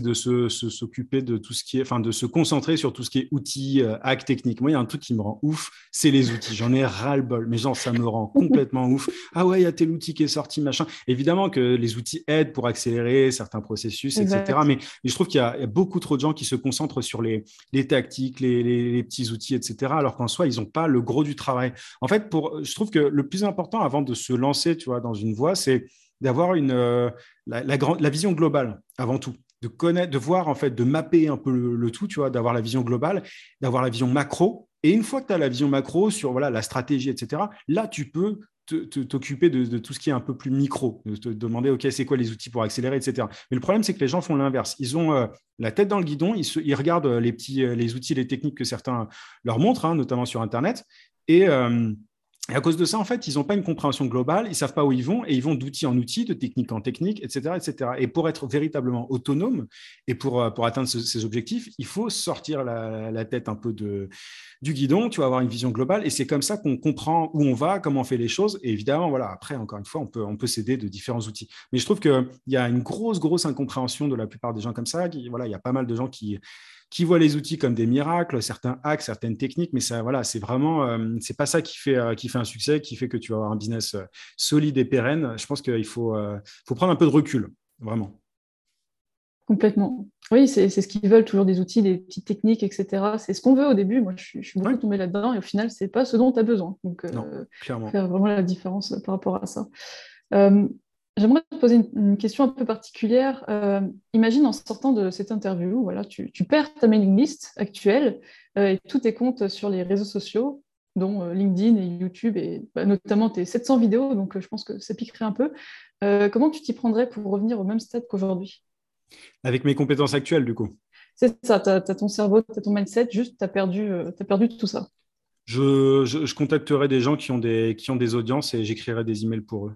de s'occuper de tout ce qui est, enfin, de se concentrer sur tout ce qui est outils, euh, hacks techniques. Moi, il y a un truc qui me rend ouf, c'est les outils. J'en ai ras-le-bol, mais genre, ça me rend complètement ouf. Ah ouais, il y a tel outil qui est sorti, machin. Évidemment que les outils aident pour accélérer certains processus, etc. Mais, je trouve qu'il y, a beaucoup trop de gens qui se concentrent sur les, tactiques, les, petits outils, etc. Alors qu'en soi, ils n'ont pas le gros du travail. En fait, pour, je trouve que le plus important avant de se lancer, tu vois, dans une voie, c'est d'avoir une euh, la, la, vision globale avant tout, de connaître, de voir en fait, de mapper un peu le, tout, tu vois, d'avoir la vision globale, d'avoir la vision macro. Et une fois que tu as la vision macro sur voilà la stratégie, etc. Là, tu peux t'occuper de, tout ce qui est un peu plus micro, de te demander, OK, c'est quoi les outils pour accélérer, etc. Mais le problème, c'est que les gens font l'inverse. Ils ont euh, la tête dans le guidon, ils, ils, regardent les petits, les outils, les techniques que certains leur montrent, hein, notamment sur Internet, et, euh, et à cause de ça, en fait, ils n'ont pas une compréhension globale, ils ne savent pas où ils vont et ils vont d'outil en outil, de technique en technique, etc. etc. Et pour être véritablement autonome et pour, euh, pour atteindre ces objectifs, il faut sortir la, tête un peu de, du guidon, tu vas avoir une vision globale et c'est comme ça qu'on comprend où on va, comment on fait les choses. Et évidemment, voilà, après, encore une fois, on peut, on peut s'aider de différents outils. Mais je trouve qu'il y a une grosse, grosse incompréhension de la plupart des gens comme ça. voilà, il y a pas mal de gens qui qui voient les outils comme des miracles, certains hacks, certaines techniques, mais ça, voilà, c'est vraiment, euh, c'est pas ça qui fait, euh, qui fait un succès, qui fait que tu vas avoir un business euh, solide et pérenne. Je pense qu'il faut, faut prendre un peu de recul, vraiment. Complètement. Oui, c'est ce qu'ils veulent, toujours des outils, des petites techniques, etc. C'est ce qu'on veut au début. Moi, je suis, je suis beaucoup tombée là-dedans et au final, c'est pas ce dont tu as besoin. Donc, clairement. faire vraiment la différence par rapport à ça. J'aimerais te poser une, question un peu particulière. Euh, imagine en sortant de cette interview, voilà, tu, perds ta mailing list actuelle euh, et tous tes comptes sur les réseaux sociaux, dont euh, LinkedIn et YouTube, et bah, notamment tes 700 vidéos, donc je pense que ça piquerait un peu. comment tu t'y prendrais pour revenir au même stade qu'aujourd'hui? Avec mes compétences actuelles, du coup C'est ça, tu as, ton cerveau, tu as ton mindset, juste tu as, perdu, as perdu tout ça. Je, je, je, contacterai des gens qui ont des, qui ont des audiences et j'écrirai des emails pour eux.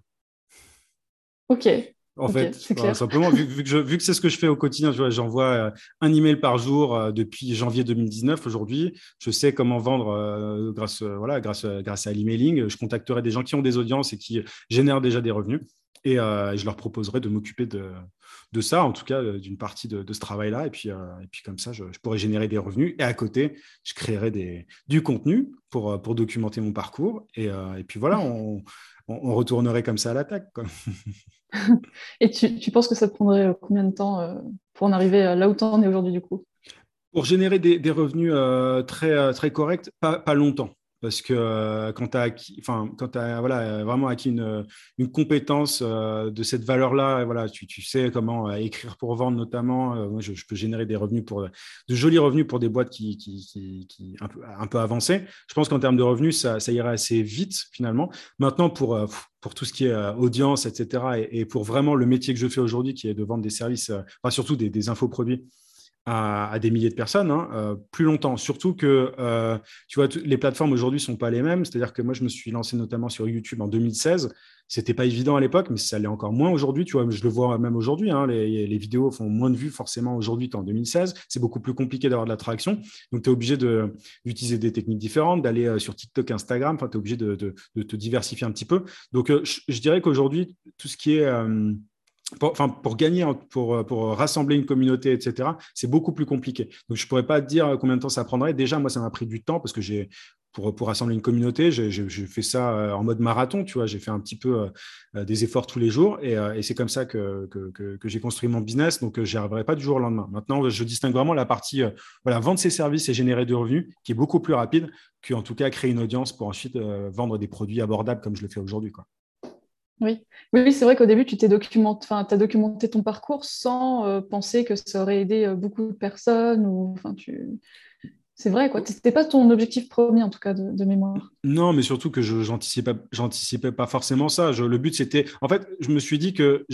Ok. En fait, simplement, vu, que vu, que c'est ce que je fais au quotidien, j'envoie euh, un email par jour euh, depuis janvier 2019 aujourd'hui. Je sais comment vendre euh, grâce, voilà, grâce, grâce à l'emailing. Je contacterai des gens qui ont des audiences et qui génèrent déjà des revenus. Et je leur proposerai de m'occuper de, de, ça, en tout cas d'une partie de, ce travail-là. Et puis, et puis comme ça, je, pourrais générer des revenus. Et à côté, je créerai des, du contenu pour, pour documenter mon parcours. Et, et puis voilà, on, on, retournerait comme ça à l'attaque. Et tu, penses que ça te prendrait euh, combien de temps euh, pour en arriver là où tu en es aujourd'hui du coup? Pour générer des, revenus euh, très, très corrects, pas, pas longtemps parce que euh, quand tu as, enfin, quand voilà, vraiment acquis une, une compétence euh, de cette valeur-là, voilà, tu, tu, sais comment euh, écrire pour vendre notamment. moi, je, peux générer des revenus pour de jolis revenus pour des boîtes qui, qui, qui, un, peu, un peu avancées. Je pense qu'en termes de revenus, ça, ça, irait assez vite finalement. Maintenant, pour, pour tout ce qui est audience, etc., et, pour vraiment le métier que je fais aujourd'hui, qui est de vendre des services, enfin, surtout des, des infoproduits à, des milliers de personnes hein, euh, plus longtemps. Surtout que, euh, tu vois, les plateformes aujourd'hui sont pas les mêmes. C'est-à-dire que moi, je me suis lancé notamment sur YouTube en 2016. C'était pas évident à l'époque, mais ça l'est encore moins aujourd'hui. Tu vois, je le vois même aujourd'hui. Hein, les, vidéos font moins de vues forcément aujourd'hui qu'en 2016. C'est beaucoup plus compliqué d'avoir de l'attraction. Donc, tu es obligé d'utiliser des techniques différentes, d'aller euh, sur TikTok, Instagram. Enfin, tu es obligé de, te diversifier un petit peu. Donc, je, dirais qu'aujourd'hui, tout ce qui est pour, enfin, pour gagner, pour, pour rassembler une communauté, etc., c'est beaucoup plus compliqué. Donc, je ne pourrais pas dire combien de temps ça prendrait. Déjà, moi, ça m'a pris du temps parce que j'ai, pour, pour rassembler une communauté, j'ai fait ça euh, en mode marathon, tu vois. J'ai fait un petit peu euh, des efforts tous les jours et, euh, c'est comme ça que, que, que, j'ai construit mon business. Donc, je n'y arriverai pas du jour au lendemain. Maintenant, je distingue vraiment la partie voilà, vendre ses services et générer de revenus qui est beaucoup plus rapide qu'en tout cas créer une audience pour ensuite vendre des produits abordables comme je le fais aujourd'hui. Quoi. Oui, oui c'est vrai qu'au début, tu t'es documenté, ton parcours sans euh, penser que ça aurait aidé euh, beaucoup de personnes. Ou. C'est vrai, quoi. C'était pas ton objectif premier, en tout cas, de, mémoire. Non, mais surtout que je n'anticipais pas forcément ça. le but, c'était. En fait, je me suis dit que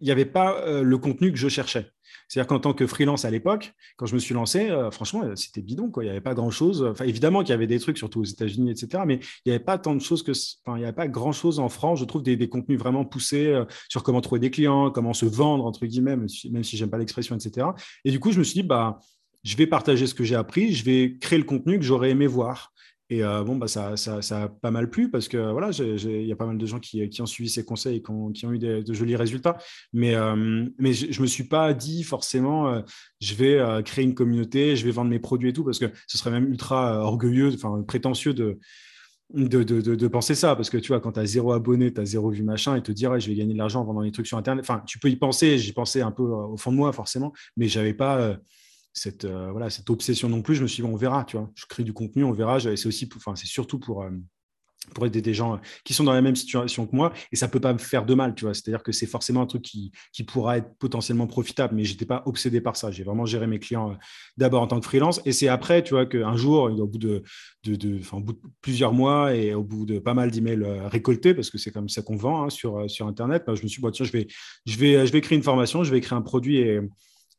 il n'y avait pas euh, le contenu que je cherchais. C'est-à-dire qu'en tant que freelance à l'époque, quand je me suis lancé, euh, franchement, euh, c'était bidon. Quoi. Il n'y avait pas grand-chose. Évidemment qu'il y avait des trucs, surtout aux États-Unis, etc. Mais il n'y avait pas tant de choses que. Enfin, il n'y avait pas grand-chose en France, je trouve, des, contenus vraiment poussés euh, sur comment trouver des clients, comment se vendre, entre guillemets, même si, même si j'aime pas l'expression, etc. Et du coup, je me suis dit, bah, je vais partager ce que j'ai appris, je vais créer le contenu que j'aurais aimé voir. Et euh, bon, bah, ça, ça, ça, a pas mal plu parce que voilà, il y a pas mal de gens qui, qui, ont suivi ces conseils et qui ont, eu de jolis résultats. Mais, euh, mais je ne me suis pas dit forcément, euh, je vais créer une communauté, je vais vendre mes produits et tout, parce que ce serait même ultra orgueilleux, enfin prétentieux de, de, de, de, penser ça. Parce que tu vois, quand tu as zéro abonné, tu as zéro vu machin, et te dire, je vais gagner de l'argent en vendant des trucs sur Internet. Enfin, tu peux y penser, j'y pensais un peu au fond de moi, forcément, mais j'avais pas cette, euh, voilà, cette obsession non plus. Je me suis dit, on verra, tu vois. Je crée du contenu, on verra. C'est aussi, enfin, c'est surtout pour, euh, pour aider des gens qui sont dans la même situation que moi et ça peut pas me faire de mal, tu vois. C'est-à-dire que c'est forcément un truc qui, qui, pourra être potentiellement profitable, mais j'étais pas obsédé par ça. J'ai vraiment géré mes clients euh, d'abord en tant que freelance et c'est après, tu vois, qu'un jour, au bout de, de, plusieurs mois et au bout de pas mal d'emails récoltés, parce que c'est comme ça qu'on vend hein, sur, sur Internet, bah, je me suis dit, tiens, je vais, je, vais, je vais créer une formation, je vais créer un produit et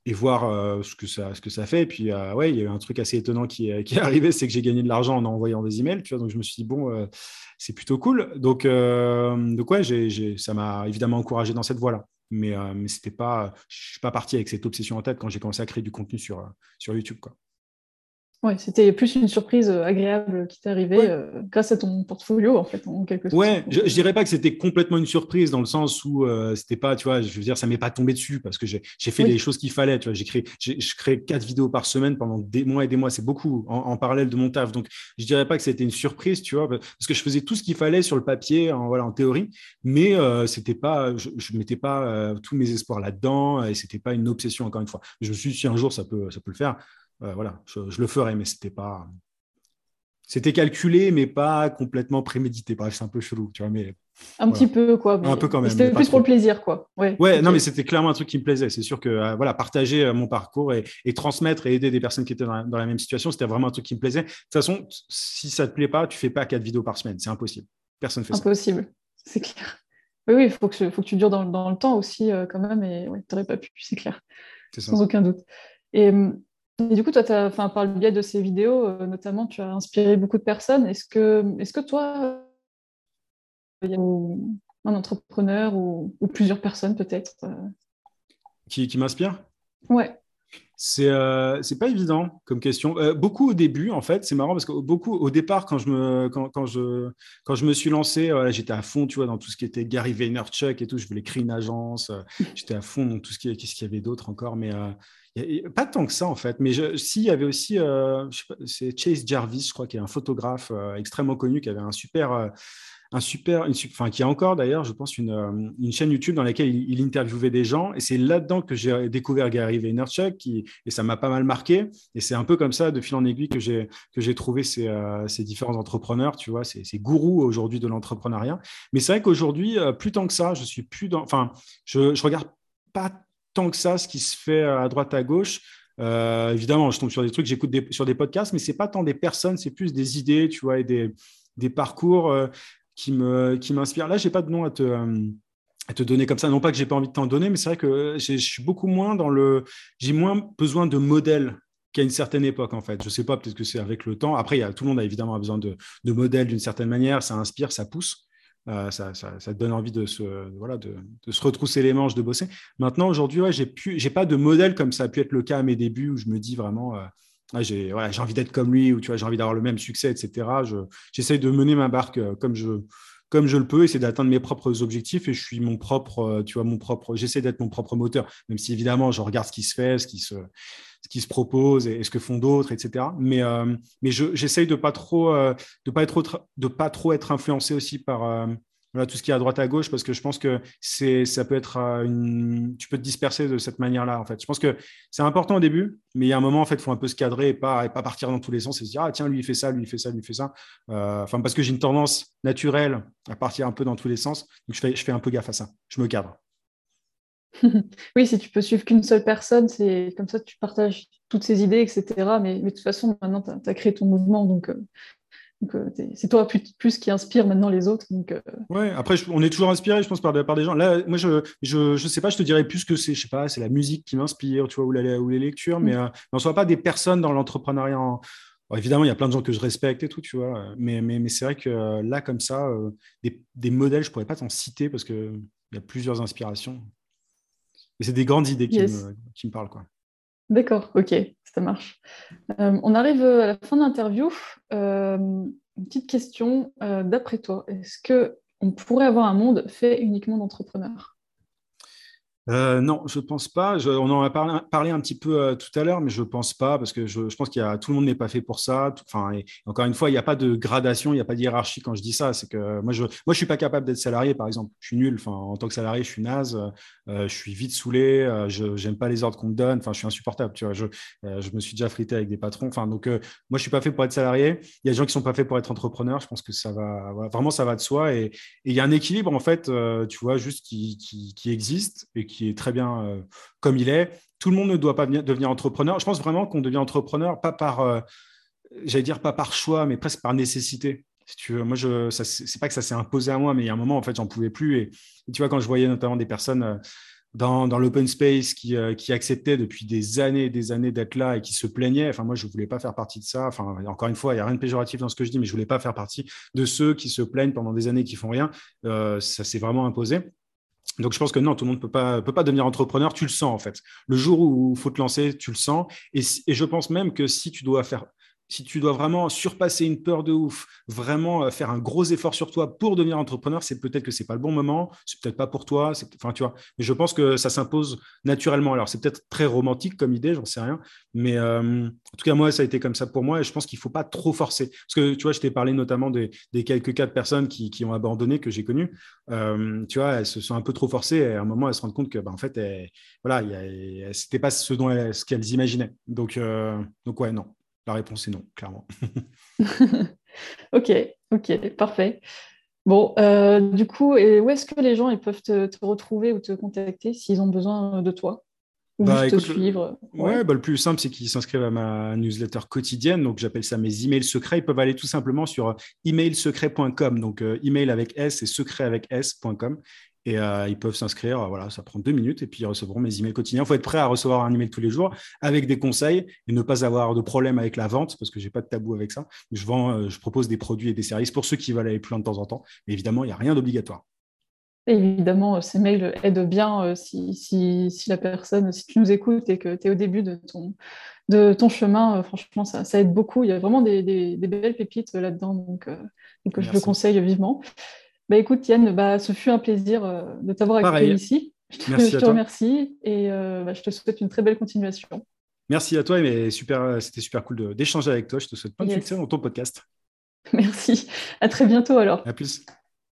et voir euh, ce, que ça, fait. Et puis, euh, il y a eu un truc assez étonnant qui, qui est arrivé, c'est que j'ai gagné de l'argent en envoyant des emails, tu. Donc, je me suis dit, bon, euh, c'est plutôt cool. Donc, donc ouais, ça m'a évidemment encouragé dans cette voie-là. Mais, mais c'était pas, je suis pas parti avec cette obsession en tête quand j'ai commencé à créer du contenu sur, YouTube. Ouais, c'était plus une surprise euh, agréable qui t'est arrivée euh, grâce à ton portfolio, en fait, en quelque sorte. Ouais, je, ne dirais pas que c'était complètement une surprise dans le sens où euh, c'était pas, tu vois, je veux dire, ça m'est pas tombé dessus parce que j'ai fait les choses qu'il fallait, tu vois. J'ai créé, je crée quatre vidéos par semaine pendant des mois et des mois, c'est beaucoup en, parallèle de mon taf. Donc, je dirais pas que c'était une surprise, tu vois, parce que je faisais tout ce qu'il fallait sur le papier, en, voilà, en théorie, mais c'était pas, je, je mettais pas tous mes espoirs là-dedans et c'était pas une obsession encore une fois. Je me suis dit, si un jour ça peut, ça peut le faire voilà, je, le ferai, mais c'était pas. C'était calculé, mais pas complètement prémédité. Bref, c'est un peu chelou, tu vois, mais. Un petit peu, quoi. Un peu quand même. C'était plus pour le plaisir, quoi. Ouais, ouais non, mais c'était clairement un truc qui me plaisait. C'est sûr que euh, voilà, partager euh, mon parcours et, transmettre et aider des personnes qui étaient dans la, même situation, c'était vraiment un truc qui me plaisait. De toute façon, si ça ne te plaît pas, tu fais pas quatre vidéos par semaine. C'est impossible. Personne ne fait ça. Impossible, c'est clair. Oui, oui, il faut que, faut que tu dures dans, dans le temps aussi, euh, quand même. Et ouais, tu n'aurais pas pu, c'est clair. Sans aucun doute. Et hum, et du coup, toi, enfin, par le biais de ces vidéos, euh, notamment, tu as inspiré beaucoup de personnes. Est-ce que, est que toi, il y a un entrepreneur ou, plusieurs personnes peut-être Qui, qui m'inspire Ouais. C'est euh, c'est pas évident comme question. Euh, beaucoup au début, en fait, c'est marrant parce que beaucoup au départ, quand je me quand, quand je quand je me suis lancé, j'étais à fond, tu vois, dans tout ce qui était Gary Vaynerchuk et tout. Je voulais créer une agence. Euh, j'étais à fond dans tout ce qui qu'est-ce qu'il y avait d'autre encore, mais pas tant que ça en fait. Mais s'il y avait aussi, c'est Chase Jarvis, je crois, qui est un photographe extrêmement connu, qui avait un super un super, enfin qui a encore d'ailleurs, je pense, une, euh, chaîne YouTube dans laquelle il, interviewait des gens. Et c'est là-dedans que j'ai découvert Gary Vaynerchuk, et ça m'a pas mal marqué. Et c'est un peu comme ça, de fil en aiguille, que j'ai trouvé ces, euh, différents entrepreneurs, tu vois, ces, gourous aujourd'hui de l'entrepreneuriat. Mais c'est vrai qu'aujourd'hui, euh, plus tant que ça, je suis plus dans, enfin, je, je regarde pas tant que ça ce qui se fait à droite à gauche. évidemment, je tombe sur des trucs, j'écoute sur des podcasts, mais c'est pas tant des personnes, c'est plus des idées, tu vois, et des, des parcours qui me qui m'inspire. Là, j'ai pas de nom à te euh, à te donner comme ça. Non pas que j'ai pas envie de t'en donner, mais c'est vrai que je suis beaucoup moins dans le. J'ai moins besoin de modèles qu'à une certaine époque, en fait. Je sais pas, peut-être que c'est avec le temps. Après, tout le monde a évidemment besoin de, de modèles d'une certaine manière. Ça inspire, ça pousse. Euh, ça, ça, te donne envie de se, voilà, de, se retrousser les manches, de bosser. Maintenant, aujourd'hui, ouais, j'ai j'ai pas de modèle comme ça a pu être le cas à mes débuts où je me dis vraiment, euh, j'ai envie d'être comme lui, ou j'ai envie d'avoir le même succès, etc. J'essaye de mener ma barque euh, comme je, comme je le peux, essayer d'atteindre mes propres objectifs et je suis mon propre, euh, tu vois, mon propre, j'essaie d'être mon propre moteur, même si évidemment je regarde ce qui se fait, ce qui se, ce qui se propose et, ce que font d'autres, etc. Mais, euh, mais j'essaye de pas trop, de pas être, de pas trop être influencé aussi par, voilà, tout ce qui est à droite à gauche, parce que je pense que ça peut être euh, une, tu peux te disperser de cette manière-là. En fait, je pense que c'est important au début, mais il y a un moment, en fait, il faut un peu se cadrer et pas, pas partir dans tous les sens et se dire ah tiens, lui il fait ça, lui il fait ça, lui il fait ça. Euh, parce que j'ai une tendance naturelle à partir un peu dans tous les sens, donc je fais, je fais un peu gaffe à ça. Je me cadre. oui, si tu peux suivre qu'une seule personne, c'est comme ça tu partages toutes ces idées, etc. Mais, de toute façon, maintenant, tu as, créé ton mouvement, donc euh, c'est toi plus, qui inspire maintenant les autres. Donc, euh. Ouais, après, on est toujours inspiré, je pense, par, par des gens. Là, moi, je, je, je, sais pas, je te dirais plus que c'est, je sais pas, c'est la musique qui m'inspire, tu vois, ou, la, ou les lectures, mais on mm. euh, ne soit pas des personnes dans l'entrepreneuriat. évidemment, il y a plein de gens que je respecte et tout, tu vois, mais, mais, mais c'est vrai que là, comme ça, des, des, modèles, je pourrais pas t'en citer parce qu'il y a plusieurs inspirations. Et c'est des grandes idées qui, me, qui me parlent, quoi. D'accord, ok, ça marche. Euh, on arrive à la fin de l'interview. Euh, une petite question, euh, d'après toi, est-ce qu'on pourrait avoir un monde fait uniquement d'entrepreneurs? Euh, non, je ne pense pas. on en a parlé, un petit peu euh, tout à l'heure, mais je ne pense pas parce que je, pense qu'il tout le monde n'est pas fait pour ça. enfin, encore une fois, il n'y a pas de gradation, il n'y a pas de hiérarchie quand je dis ça. C'est que moi, je, moi, je suis pas capable d'être salarié, par exemple. Je suis nul. En tant que salarié, je suis naze. Euh, je suis vite saoulé. je n'aime pas les ordres qu'on me donne. Enfin, je suis insupportable. Je, me suis déjà frité avec des patrons. Enfin, donc, moi, je suis pas fait pour être salarié. Il y a des gens qui sont pas faits pour être entrepreneurs. Je pense que ça va, vraiment, ça va de soi. Et, il y a un équilibre en fait, tu vois, juste qui, qui existe et qui est très bien euh, comme il est. Tout le monde ne doit pas devenir entrepreneur. Je pense vraiment qu'on devient entrepreneur, pas par, euh, j'allais dire pas par choix, mais presque par nécessité. Si tu veux. Moi, je, pas que ça s'est imposé à moi, mais il y a un moment, en fait, j'en pouvais plus. Et, tu vois, quand je voyais notamment des personnes euh, dans, dans l'open space qui, qui, acceptaient depuis des années et des années d'être là et qui se plaignaient. Enfin, moi, je voulais pas faire partie de ça. Enfin, encore une fois, il n'y a rien de péjoratif dans ce que je dis, mais je voulais pas faire partie de ceux qui se plaignent pendant des années qui font rien. ça s'est vraiment imposé. Donc, je pense que non, tout le monde ne peut pas, peut pas devenir entrepreneur. Tu le sens, en fait. Le jour où il faut te lancer, tu le sens. Et, et, je pense même que si tu dois faire si tu dois vraiment surpasser une peur de ouf, vraiment euh, faire un gros effort sur toi pour devenir entrepreneur, c'est peut-être que c'est pas le bon moment, c'est peut-être pas pour toi, enfin tu vois. Mais je pense que ça s'impose naturellement. Alors c'est peut-être très romantique comme idée, j'en sais rien, mais euh, en tout cas moi ça a été comme ça pour moi et je pense qu'il faut pas trop forcer. Parce que tu vois, je t'ai parlé notamment des, quelques cas de personnes qui, ont abandonné que j'ai connues. Euh, tu vois, elles se sont un peu trop forcées et à un moment elles se rendent compte que bah, en fait, voilà, c'était pas ce dont ce qu'elles imaginaient. Donc donc ouais non. La réponse est non, clairement. ok, ok, parfait. Bon, euh, du coup, et où est-ce que les gens ils peuvent te, retrouver ou te contacter s'ils ont besoin de toi ou bah, te suivre? Ouais, bah, le plus simple, c'est qu'ils s'inscrivent à ma newsletter quotidienne. Donc, j'appelle ça mes emails secrets. Ils peuvent aller tout simplement sur emailsecret.com. Donc, euh, email avec S et secret avec S.com. Et euh, ils peuvent s'inscrire, voilà, ça prend deux minutes et puis ils recevront mes emails quotidiens. Il faut être prêt à recevoir un email tous les jours avec des conseils et ne pas avoir de problème avec la vente parce que j'ai pas de tabou avec ça. Je vends, euh, je propose des produits et des services pour ceux qui veulent aller plus loin de temps en temps. Mais évidemment, il n'y a rien d'obligatoire. évidemment, ces mails aident bien si, si, la personne, si tu nous écoutes et que tu es au début de ton, de ton chemin, franchement, ça, ça, aide beaucoup. Il y a vraiment des, des, belles pépites là-dedans, donc, donc je le conseille vivement. Bah, écoute, Yann, bah, ce fut un plaisir de t'avoir accueilli ici. Je te, remercie et bah, je te souhaite une très belle continuation. Merci à toi, mais super, c'était super cool d'échanger avec toi. Je te souhaite plein de succès dans ton podcast. Merci. À très bientôt alors. À plus.